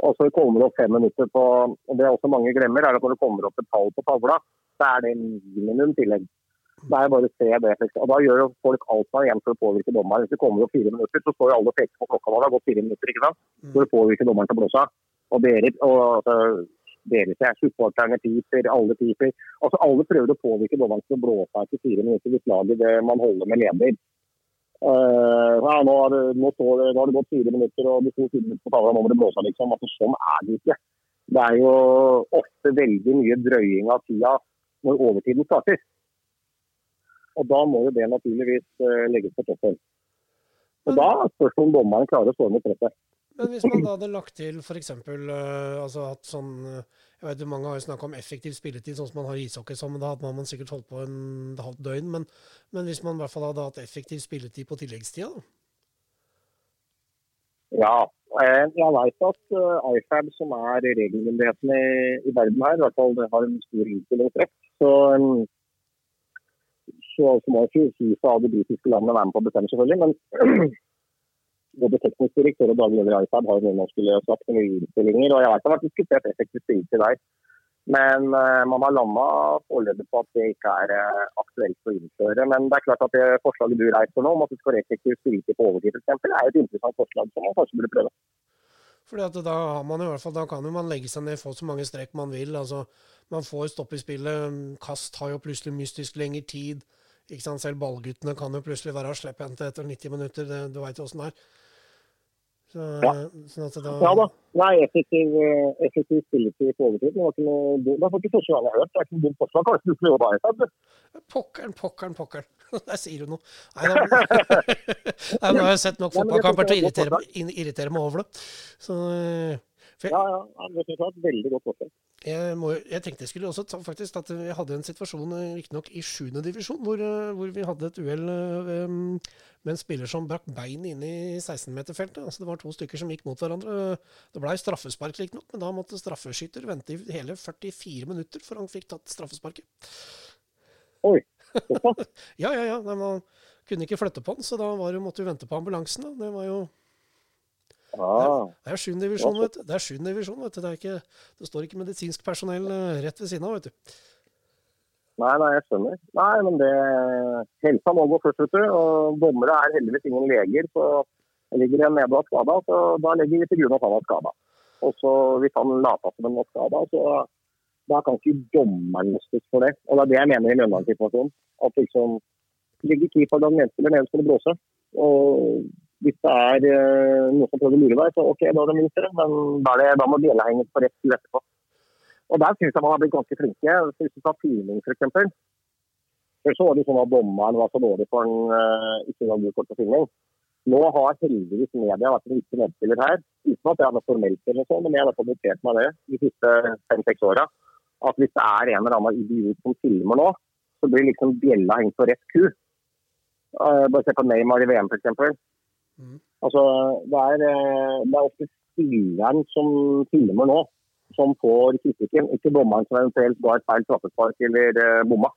[SPEAKER 4] Og så kommer det opp fem minutter på og Det er også mange glemmer, er at når det kommer opp et tall på tavla, så er det minimum tillegg. Det er bare å se det. liksom. Og Da gjør jo folk alt man igjen for å påvirke dommeren. Hvis det kommer opp fire minutter, så står jo alle og peker på klokka når det har gått fire minutter. ikke sant? For å påvirke dommeren til å blåse av. Og dere, og, altså, dere sier supporterne piper, alle piper. Altså Alle prøver å påvirke dommeren til å blåse av etter fire minutter hvis laget det man holder med leder. Uh, ja, nå, har det, nå, står det, nå har det gått fire minutter, og de to fire minutter på tavla, nå må det blåse av, liksom. Altså, sånn er det ikke. Det er jo ofte veldig mye drøying av tida når overtiden starter. Og da må jo det naturligvis eh, legges på toppen. Og da spørs det om dommeren klarer å stå med presset.
[SPEAKER 3] Men hvis man da hadde lagt til f.eks. Uh, altså hatt sånn eh, jeg vet Mange har jo snakka om effektiv spilletid, sånn som man har i ishockey. Sånn, men da hadde man sikkert holdt på en halvt døgn. Men, men hvis man i hvert fall hadde hatt effektiv spilletid på tilleggstida, da?
[SPEAKER 4] Ja, eh, jeg vet at eh, IFAB, som er regelmyndigheten i, i verden her, i hvert fall har en stor innstillingsrett. Så, um, så, så må ikke FIFA og de britiske landene være med på å bestemme, selvfølgelig. Men både teknisk direktør og daglig leder i IFAB har noe man skulle sagt noen nye innstillinger. Og jeg vet det har vært diskutert effektiv til der. Men uh, man har landa foreløpig på at det ikke er uh, aktuelt å innføre. Men det er klart at det forslaget du reiser nå, om at det skal effektivt effektiv spilletid på overtid f.eks., er et interessant forslag som man kanskje burde prøve.
[SPEAKER 3] Fordi at da har man i hvert fall, da kan jo man legge seg ned, få så mange strekk man vil. altså Man får stopp i spillet. Kast har jo plutselig mystisk lengre tid. Ikke sant, Selv ballguttene kan jo plutselig være slepphendte etter 90 minutter. Det, du veit åssen det er. Så,
[SPEAKER 4] Ja.
[SPEAKER 3] sånn at da,
[SPEAKER 4] Ja da. Nei, effektiv, eh, effektiv spilletid på overtid. Det var ikke noe det er faktisk første gang jeg har hørt. Det er ikke noe dumt forslag. Kanskje du skulle jobba her?
[SPEAKER 3] Pokkeren, pokkeren, pokkeren. Der sier du noe. Nei, da, Nei, nå har jeg sett nok fotballkamper til å
[SPEAKER 4] er
[SPEAKER 3] irritere, irritere meg over det. Så eh, for
[SPEAKER 4] Ja, ja. ja det er veldig godt forslag.
[SPEAKER 3] Jeg, må, jeg tenkte jeg skulle også ta faktisk at vi hadde en situasjon, eh, riktignok i sjuende divisjon, hvor, eh, hvor vi hadde et uhell eh, med en spiller som brakk bein inne i 16-meterfeltet. Altså det var to stykker som gikk mot hverandre. Det blei straffespark, riktignok, men da måtte straffeskytter vente i hele 44 minutter før han fikk tatt straffesparket.
[SPEAKER 4] Oi.
[SPEAKER 3] Ja, ja, ja. Nei, man kunne ikke flytte på han, så da var det, måtte vi vente på ambulansen. Da. Det var jo
[SPEAKER 4] Ah,
[SPEAKER 3] Det er sjuende divisjon, vet du. Det er sjuende divisjon, vet du. Det, ikke, det står ikke medisinsk personell eh, rett ved siden av, vet du.
[SPEAKER 4] nei, nei, jeg skjønner. Nei, men det Helsa må gå først, vet du. Og dommere er heldigvis ingen leger. Så ligger en nede og skada, så da legger vi til grunn at han er skada. Og så hvis han later som han var skada, så da kan ikke dommeren lastes for det. Og det er det jeg mener i Lønland-situasjonen. At liksom ligger keeper den ene spiller, den ene spiller blåse. Og hvis det er uh, noen som prøver å lure deg, så ok, da er det minst det. Men da, det, da må bjella henges på rett side etterpå. Og der syns jeg man har blitt ganske flinke. Hvis du tar filming f.eks. Før så var det sånn at dommeren var så dårlig for en uh, ikke engang kort på filming. Nå har heldigvis media vært en viktig medspiller her, uten at er noe formelt eller sånn, men jeg har i notert meg det de siste fem-seks åra. At hvis det er en eller annen idiot som filmer nå, så blir liksom bjella hengt på rett ku. Uh, bare se på Neymar i VM f.eks.
[SPEAKER 3] Mm.
[SPEAKER 4] Altså, det er, eh, det er ofte spilleren som filmer nå, som får kritikken. Ikke dommeren som eventuelt ga et feil straffespark eller uh, bomma.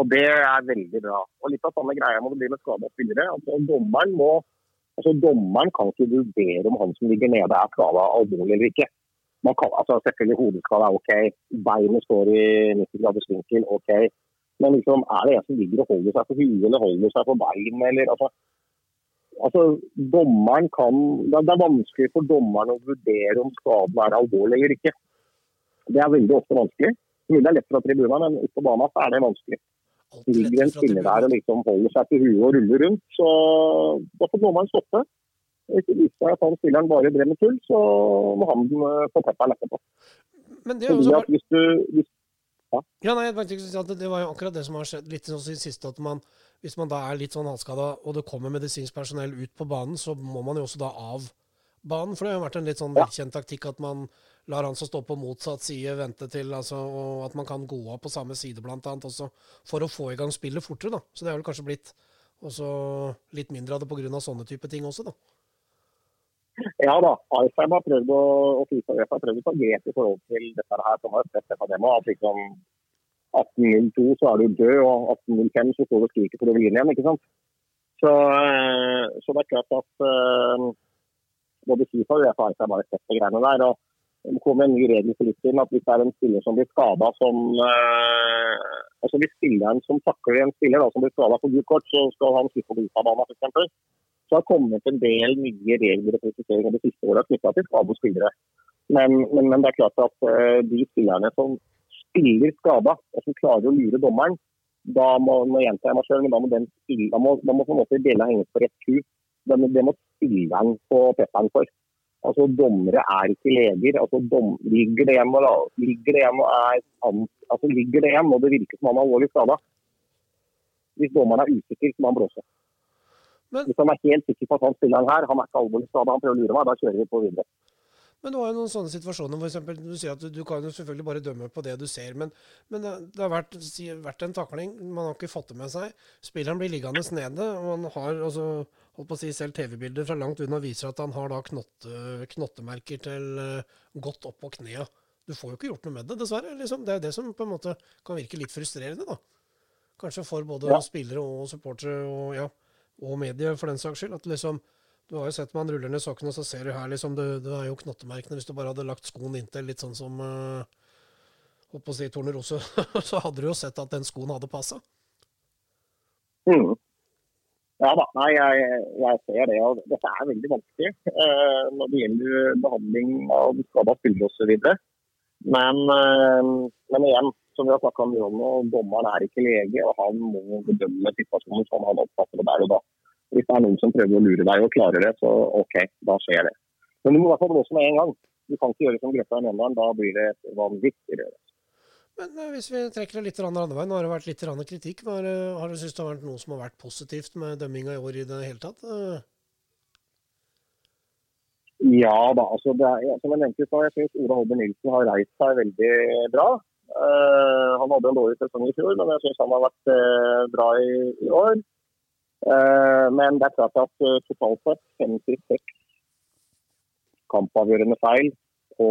[SPEAKER 4] Og det er veldig bra. Og litt av samme greia må det bli med skada spillere. Altså, dommeren, må, altså, dommeren kan ikke vurdere om han som ligger nede er skada alvorlig eller ikke. Man kan, altså, selvfølgelig hodeskade er OK, beinet står i 90 graders vinkel, OK. Men liksom, er det en som ligger og holder seg på huet eller holder seg på beinet eller altså, altså, dommeren kan, det, er, vanskelig for dommeren å vurdere om skaden er alvorlig eller ikke. Det er veldig ofte vanskelig. Det er lett fra tribunen, men ute på banen er det vanskelig. Ligger en spiller der og liksom holder seg til huet og ruller rundt, så da får dommeren stoppe. Hvis det viser seg at han spilleren bare drev med tull, så må han eh, få pepperen etterpå.
[SPEAKER 3] Men det er jo
[SPEAKER 4] Fordi hvis du, hvis,
[SPEAKER 3] Ja, nei, at det, var jo akkurat det som har skjedd litt sånn siden sist, at man, hvis man da er litt sånn halvskada, og det kommer medisinsk personell ut på banen, så må man jo også da av banen. For det har jo vært en litt sånn velkjent taktikk at man lar han som står på motsatt side, vente til altså, og at man kan gå av på samme side, blant annet, også, for å få i gang spillet fortere. da. Så det har vel kanskje blitt også litt mindre av det pga. sånne type ting også, da.
[SPEAKER 4] Ja da, Alfheim har prøvd å, og FIFA har prøvd å ta grep i forhold til dette her. som har sett dette demo, at liksom 18.02 så er du død, og 18.05 så står du og skriker for du vil inn igjen. ikke sant? Så, eh, så det er klart at uh, både FIFA og UEFA har bare sett de greiene der. og det kom en ny regel for litt siden at hvis det er en spiller som blir skada som uh, altså Hvis spilleren som takler en spiller da, som blir skada på gult kort, så skal han slippe å gå ut av banen f.eks. Så har det kommet en del nye regler og presiseringer de siste åra knytta til hos. Men, men, men det er klart at eh, de spillerne som spiller skada, og som klarer å lure dommeren, da må, nå gjenta meg selv, men da må den spille, da må, da må på en bjella henges på rett ku. Det, må- det må spilleren få pepperen for. Altså Dommere er ikke leger. altså dom, Ligger det igjen og, ligger det igjen og er altså ligger det igjen og det virker som han er alvorlig skada. Hvis dommeren er usikker, så må han blåse.
[SPEAKER 3] Men-
[SPEAKER 4] Hvis han er helt sikker på at han spilleren her, han er ikke alvorlig skada, han prøver å lure meg, da kjører vi på videre.
[SPEAKER 3] Men du har jo noen sånne situasjoner hvor eksempel, du sier at du, du kan jo selvfølgelig bare dømme på det du ser, men, men det, det har vært, si, vært en takling, man har ikke fått det med seg. Spilleren blir liggende nede, og han har altså, holdt på å si, selv TV-bilder fra langt unna viser at han har da knotte, knottemerker til eh, godt opp på knea. Du får jo ikke gjort noe med det, dessverre. Liksom. Det er det som på en måte kan virke litt frustrerende, da. Kanskje for både
[SPEAKER 4] Ja.
[SPEAKER 3] spillere og supportere og, ja, og medier, for den saks skyld. At liksom, du har jo sett man ruller ned sokkene, og så ser du her liksom, det, det er jo knottemerkene. Hvis du bare hadde lagt skoen inntil, litt sånn som uh, holdt på å si Tornerose, så hadde du jo sett at den skoen hadde passa.
[SPEAKER 4] Mm. Ja da, nei, jeg, jeg ser det. og Dette er veldig vanskelig eh, når det gjelder behandling av skada spillere osv. Men, eh, men igjen, som vi har snakka mye om nå, dommeren er ikke lege, og han må bedømme situasjonen som han oppfatter det der og da. Hvis det er noen som prøver å lure deg og klarer det, så OK, da skjer det. Men du må i hvert fall blåse med en gang. Du kan ikke gjøre som Grøtta i Mjøndalen, da blir det et vanvittig røre.
[SPEAKER 3] Men eh, hvis vi trekker det litt andre veien, nå har det vært litt kritikk. Hva er har du syntes det har vært noe som har vært positivt med dømminga i år i det hele tatt?
[SPEAKER 4] Ja da, altså det er, som jeg nevnte i stad, jeg syns Ola Holber Nilsen har reist seg veldig bra. Eh, han hadde en dårlig sesong i fjor, men jeg syns han har vært eh, bra i, i år. Eh, men det er klart at totalt sett 56 kampavgjørende feil på,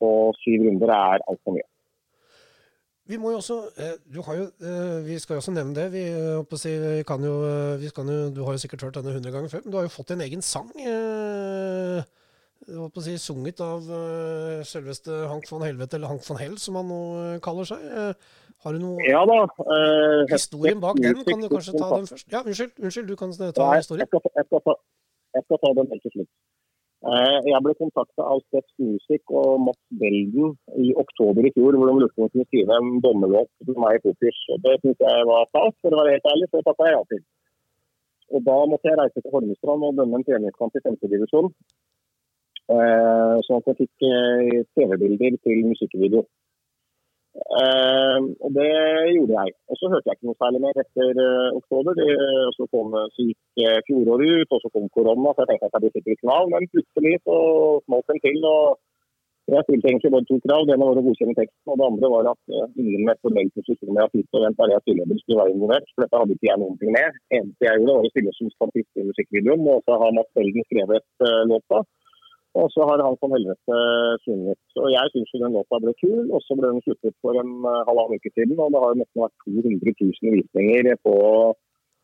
[SPEAKER 4] på syv runder er altfor mye.
[SPEAKER 3] Vi må jo også jo, vi skal jo også nevne det. Vi, si, vi kan jo, vi kan jo, du har jo sikkert hørt denne hundre ganger før, men du har jo fått en egen sang. Eh, si, sunget av uh, selveste Hank von Helvete, eller Hank von Hell, som han nå kaller seg. har du noe
[SPEAKER 4] Ja da.
[SPEAKER 3] Historien bak den, kan du kanskje ta den først? Ja, unnskyld, unnskyld du kan ta historien.
[SPEAKER 4] Jeg skal, jeg, skal ta, jeg skal ta den helt til slutt. Jeg ble kontakta av Steps Music og Mats Belden i oktober i fjor, hvor de lurte på om kunne skrive en dommerlåt til meg i Fokus. Det syntes jeg var stas, for å være helt ærlig, så det takka jeg ja til. Og Da måtte jeg reise til Holmestrand og dømme en treningskamp i femtedivisjon. Eh, sånn at jeg fikk eh, TV-bilder til musikkvideo. Uh, og det gjorde jeg. Og så hørte jeg ikke noe særlig mer etter oktober. Det, så, kom, så gikk fjoråret ut, og så kom korona, så jeg tenkte at jeg blir sikkert knall. Men plutselig så smalt den til. og Jeg stilte egentlig bare to krav. Det ene var å godkjenne teksten, og det andre var at ingen med formell posisjon med artist og vent bare jeg stilleder skulle være involvert. For dette hadde ikke jeg noen ting med. Eneste jeg gjorde, var å stille som statist i musikkvideoen, og så har Mats Belgen skrevet uh, låta. Og så har han som helvete sunget. Og jeg syns den låta ble kul, og så ble den sluttet for en uh, halvannen uke siden. Og det har nesten vært 200 000 visninger på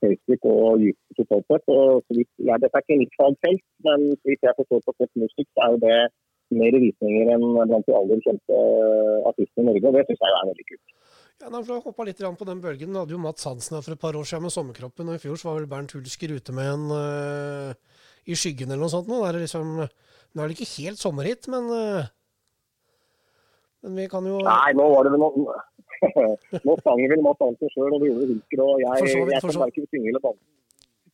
[SPEAKER 4] Facebook og YouTube totalt sett. Og så vidt, ja, dette er ikke mitt fagfelt, men hvis jeg forstår på Fett Musikk, så er jo det mer visninger enn blant de aller kjente uh, artistene i Norge. Og det syns jeg er veldig kult.
[SPEAKER 3] Ja, da, å hoppe litt på den bølgen, da hadde jo Mats Hansen her for et par år siden med Sommerkroppen, og i fjor så var vel Bernt Hulsker ute med en uh, i skyggen eller noe sånt. Nå er det liksom nå er det ikke helt sommerhit, men, eh, men vi kan jo
[SPEAKER 4] Nei, nå var det vel noe Nå sang vel Mads Hansen sjøl, og gjorde Hulker. Og jeg, så, jeg kan verken synge eller danse.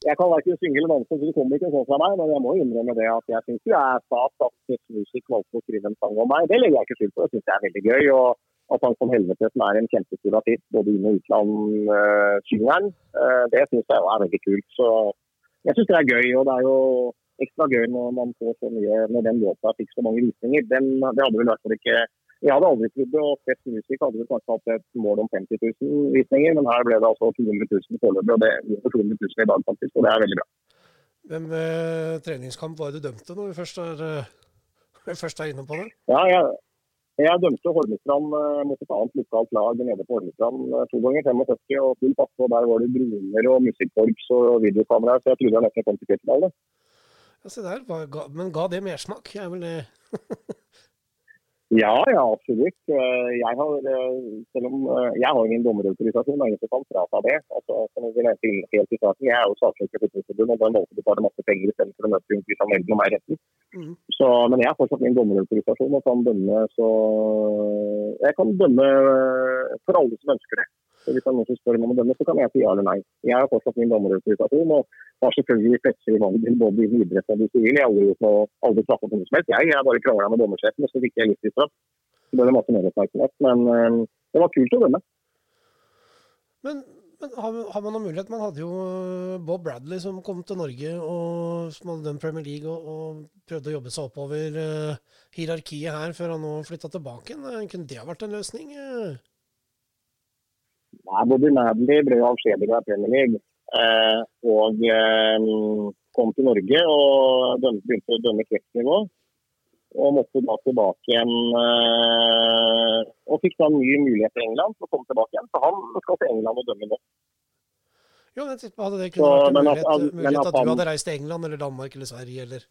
[SPEAKER 4] Jeg kan verken synge eller danse, så det kommer ikke sånn fra meg. Men jeg må innrømme det at jeg syns det er stas at musikk valgte å skrive en sang om meg. Det legger jeg ikke skyld på. Det syns jeg er veldig gøy. og at han som helvete, som er en kjempestor artist, både inn- og utland, uh, synger. Uh, det syns jeg er veldig kult. Så jeg syns det er gøy. Og det er jo ekstra gøy når man får så mye når den låta fikk så mange visninger. Den, det hadde vel vært ikke Jeg hadde aldri trodd det, og Fest Music hadde vel kanskje hatt et mål om 50 000 visninger, men her ble det altså 200 000 foreløpig, og det er 200 000 i dag faktisk, og det er veldig bra.
[SPEAKER 3] Hvem eh, treningskamp var det du dømte når vi først er, eh, først er inne på det?
[SPEAKER 4] Ja, jeg, jeg dømte Holmestrand eh, mot et annet lokalt lag nede på Holmestrand eh, to ganger 75 og full passe. og Der var det droner og musikkorps og videokameraer, så jeg trodde jeg nesten kom til kvartfinale.
[SPEAKER 3] Se der. Men ga det mersmak? Jeg vel det
[SPEAKER 4] Ja, ja, absolutt. Eh, jeg har, eh, selv om eh, jeg har ingen dommerautorisasjon, er ingen som kan frata det. Altså, som vi nevnte helt i starten, Jeg er jo saksøker for Fotballforbundet og da valgte du bare masse penger istedenfor å møte Kristian Melden og meg i retten. Mm. Så, men jeg har fortsatt min dommerautorisasjon og kan dømme så Jeg kan dømme for alle som ønsker det. Så hvis det er noen som spør om å dømme, så kan jeg si ja eller nei. Jeg har fortsatt min dommerautorisasjon og har selvfølgelig flekser i vannet både i idrett og i sivil. Jeg har aldri gjort noe, aldri straffet noe som helst. Jeg, jeg bare krangla med dommersjefen, og så fikk jeg litt i straff. Så ble det masse medoppmerksomhet. Men øh, det var kult å dømme.
[SPEAKER 3] Men, men har, har, man noen mulighet? Man hadde jo eh, Bob Bradley som kom til Norge og som hadde dømt Premier League og, og prøvde å jobbe seg oppover uh, hierarkiet her før han nå flytta tilbake. Kunne det ha vært en løsning?
[SPEAKER 4] Nei, Bobby Madley ble jo avskjediget av Premier League. Eh, og eh, kom til Norge og begynte å dømme kreftnivå. Og måtte da tilbake igjen eh, Og fikk da en ny mulighet til England til å komme tilbake igjen. Så han skal til England og dømme nå.
[SPEAKER 3] Jo, men Hadde det kunnet vært en mulighet, at, mulighet at, at, du hadde reist til England eller Danmark eller Sverige, eller?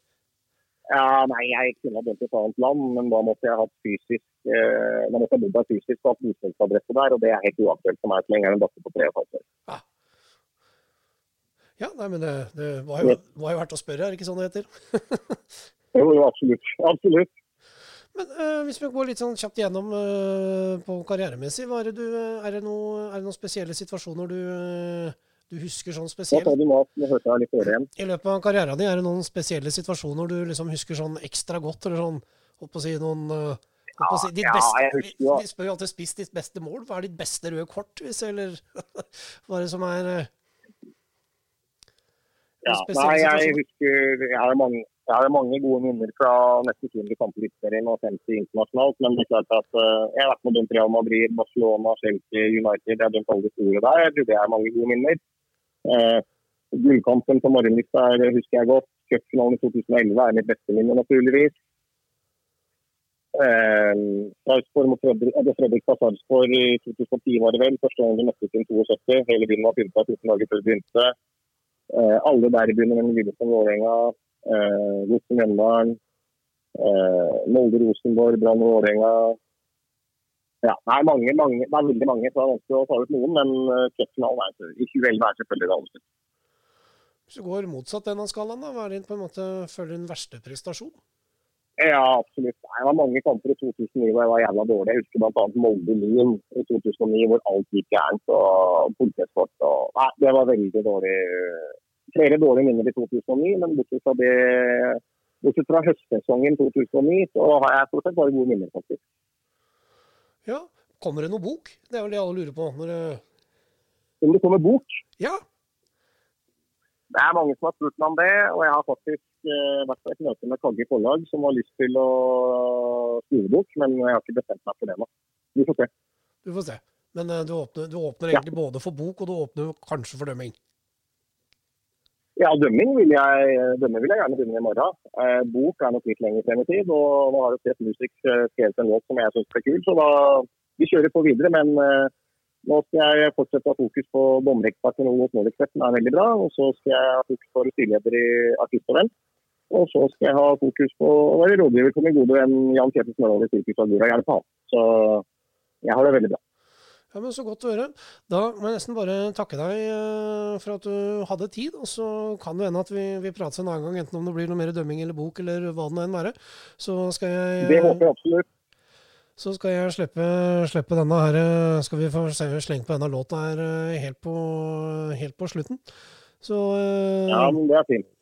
[SPEAKER 4] Ja, nei, jeg kunne ha dømt et annet land, men da måtte jeg hatt fysisk eh, da måtte jeg bodd fysisk og hatt bostedsadresse der, og det er helt uaktuelt for meg så lenge jeg er en datter på tre og et halvt år.
[SPEAKER 3] Ja. ja, nei, men det, det var, jo, var, jo, verdt å spørre, er det ikke sånn det heter?
[SPEAKER 4] jo, jo, absolutt. Absolutt.
[SPEAKER 3] Men uh, hvis vi går litt sånn kjapt gjennom uh, på karrieremessig, er det, du, er, det noe, er det noen spesielle situasjoner du uh, du husker sånn spesielt?
[SPEAKER 4] Nå mat, nå hørte jeg litt igjen.
[SPEAKER 3] I løpet av karrieren din, er det noen spesielle situasjoner du liksom husker sånn ekstra godt? Eller sånn, håper å si noen ja, si, ditt ja, beste, jeg husker jo. Vi spør jo alltid spiss ditt beste mål. Hva er ditt beste røde kort, hvis, eller hva er det som er
[SPEAKER 4] ja, Nei, jeg husker Jeg har mange, jeg har mange gode minner fra nesten 200 kamper i serien og 50 internasjonalt. Men det er klart at uh, jeg har vært med dømt Real Madrid, Barcelona, Chelsea, United. Jeg har dømt alle de store der. Jeg tror det er mange gode minner. Uh, Gullkampen på Marienlyst husker jeg godt. Cupfinalen i 2011 er mitt beste minne, naturligvis. Eh, Sarpsborg mot eh, Fredrikstad Sarpsborg i 2010 var det vel. Første gang vi møttes i 72. Hele byen var pynta 14 dager før det begynte. Eh, alle derbyene mellom Lillestrøm og Vålerenga. Eh, Mjøndalen. Eh, Molde Rosenborg, Brann Vålerenga. Ja, det er det er veldig mange, så det er vanskelig å ta ut noen. Men cupfinalen er i 2011 er selvfølgelig det
[SPEAKER 3] Hvis du går motsatt den av skalaen, da, hva er din på en måte føler din verste prestasjon?
[SPEAKER 4] Ja, absolutt. Nei, det var mange kamper i 2009 hvor jeg var jævla dårlig. Jeg husker bl.a. Molde-Lyn i 2009 hvor alt gikk gærent. og politieskort og Nei, det var veldig dårlig. Flere dårlige minner i 2009, men bortsett fra det Bortsett fra høstsesongen 2009, så har jeg stort sett bare gode minner, faktisk.
[SPEAKER 3] Ja, Kommer det noe bok? Det er vel det alle lurer på. når det...
[SPEAKER 4] Om det kommer bok?
[SPEAKER 3] Ja.
[SPEAKER 4] Det er mange som har spurt meg om det, og jeg har faktisk vært på et møte med Kagge forlag som har lyst til å skrive bok, men jeg har ikke bestemt meg for det nå. Vi får se.
[SPEAKER 3] Du får se. Men uh, du, åpner, du åpner, egentlig ja. både for bok, og du åpner kanskje for dømming?
[SPEAKER 4] Ja, dømming vil jeg, dømming vil jeg gjerne begynne i morgen. Eh, bok er nok litt lenger frem i tid. Og nå har jo Steff Musik eh, skrevet en låt som jeg syns er kul, så da vi kjører på videre. Men eh, nå skal jeg fortsette å ha fokus på dommereksperten mot Nordic som er veldig bra. Og så skal jeg ha fokus på styreleder i Artist og Venn. Og så skal jeg ha fokus på å være rådgiver for min gode venn Jan Kjetil Smørvold i Sirkus Agura Hjelp Så jeg har det veldig bra.
[SPEAKER 3] Ja, men Så godt å høre. Da må jeg nesten bare takke deg uh, for at du hadde tid. Og så kan det hende at vi, vi prates en annen gang, enten om det blir noe mer dømming eller bok, eller hva det nå enn være. Så skal jeg
[SPEAKER 4] Det håper jeg absolutt.
[SPEAKER 3] Så skal jeg slippe, slippe denne her eh, Skal vi få slenge på denne låta her helt på, helt på slutten. Så
[SPEAKER 4] Ja, men det er fint.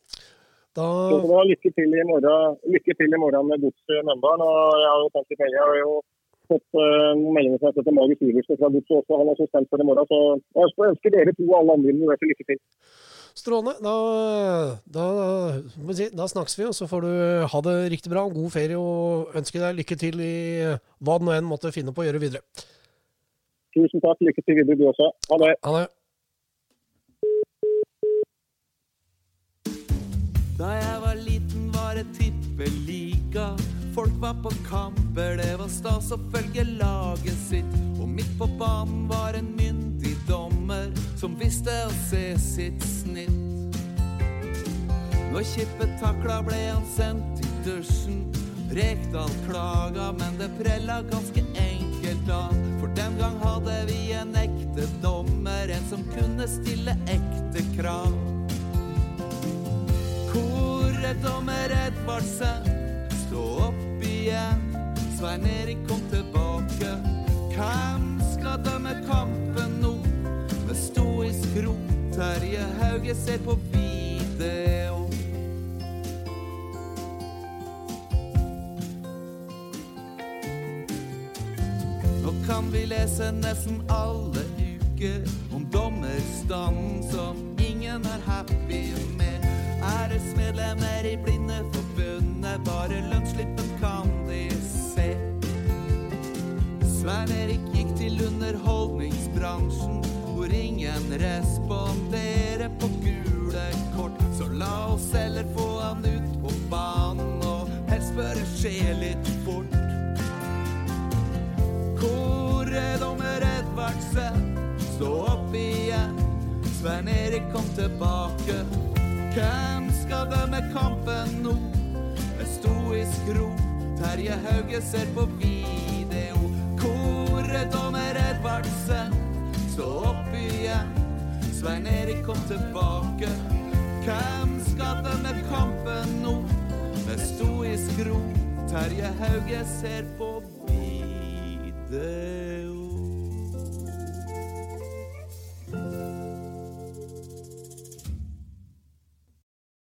[SPEAKER 3] Da...
[SPEAKER 4] Så lykke til i morgen, lykke til i morgen med Godset Mjøndalen. Og jeg har jo tenkt jeg har jo fått uh, meldinger fra Petter Magic Iversen fra Godset også. Han er så spent for i morgen. Så jeg ønsker dere to og alle andre involverte lykke til.
[SPEAKER 3] Strålende. Da, da, da, da, snakkes vi, og så får du ha det riktig bra. God ferie og ønsker deg lykke til i hva du nå enn måtte finne på å gjøre videre.
[SPEAKER 4] Tusen takk. Lykke til videre, du også. Ha det.
[SPEAKER 3] Ha det.
[SPEAKER 1] Da jeg var liten, var det tippeliga. Folk var på kamper, det var stas å følge laget sitt. Og midt på banen var en myndig dommer som visste å se sitt snitt. Når Kippe takla, ble han sendt i dusjen. Rekdal klaga, men det prella ganske enkelt av. For den gang hadde vi en ekte dommer, en som kunne stille ekte krav. Hvor er dommer Edvardsen? Stå opp igjen. Svein Erik kom tilbake. Hvem skal dømme kampen nå? Med stoisk ro. Terje Hauge ser på video. Nå kan vi lese nesten alle uker om dommerstanden som ingen er happy med. Æresmedlemmer i Blindeforbundet, bare lønnsslippen kan de se. Svein Erik gikk til underholdningsbransjen, hvor ingen responderer på gule kort. Så la oss heller få han ut på banen, og helst bør det skje litt fort. Er dommer Edvardsen? Stå opp igjen. Svein Erik kom tilbake. Hvem skal dømme kampen nå? Med stoisk ro. Terje Hauge ser på video. Er dommer Edvardsen? Stå opp igjen. Svein Erik kom tilbake. Hvem skal dømme kampen nå? Med stoisk ro. Terje Hauge ser på video.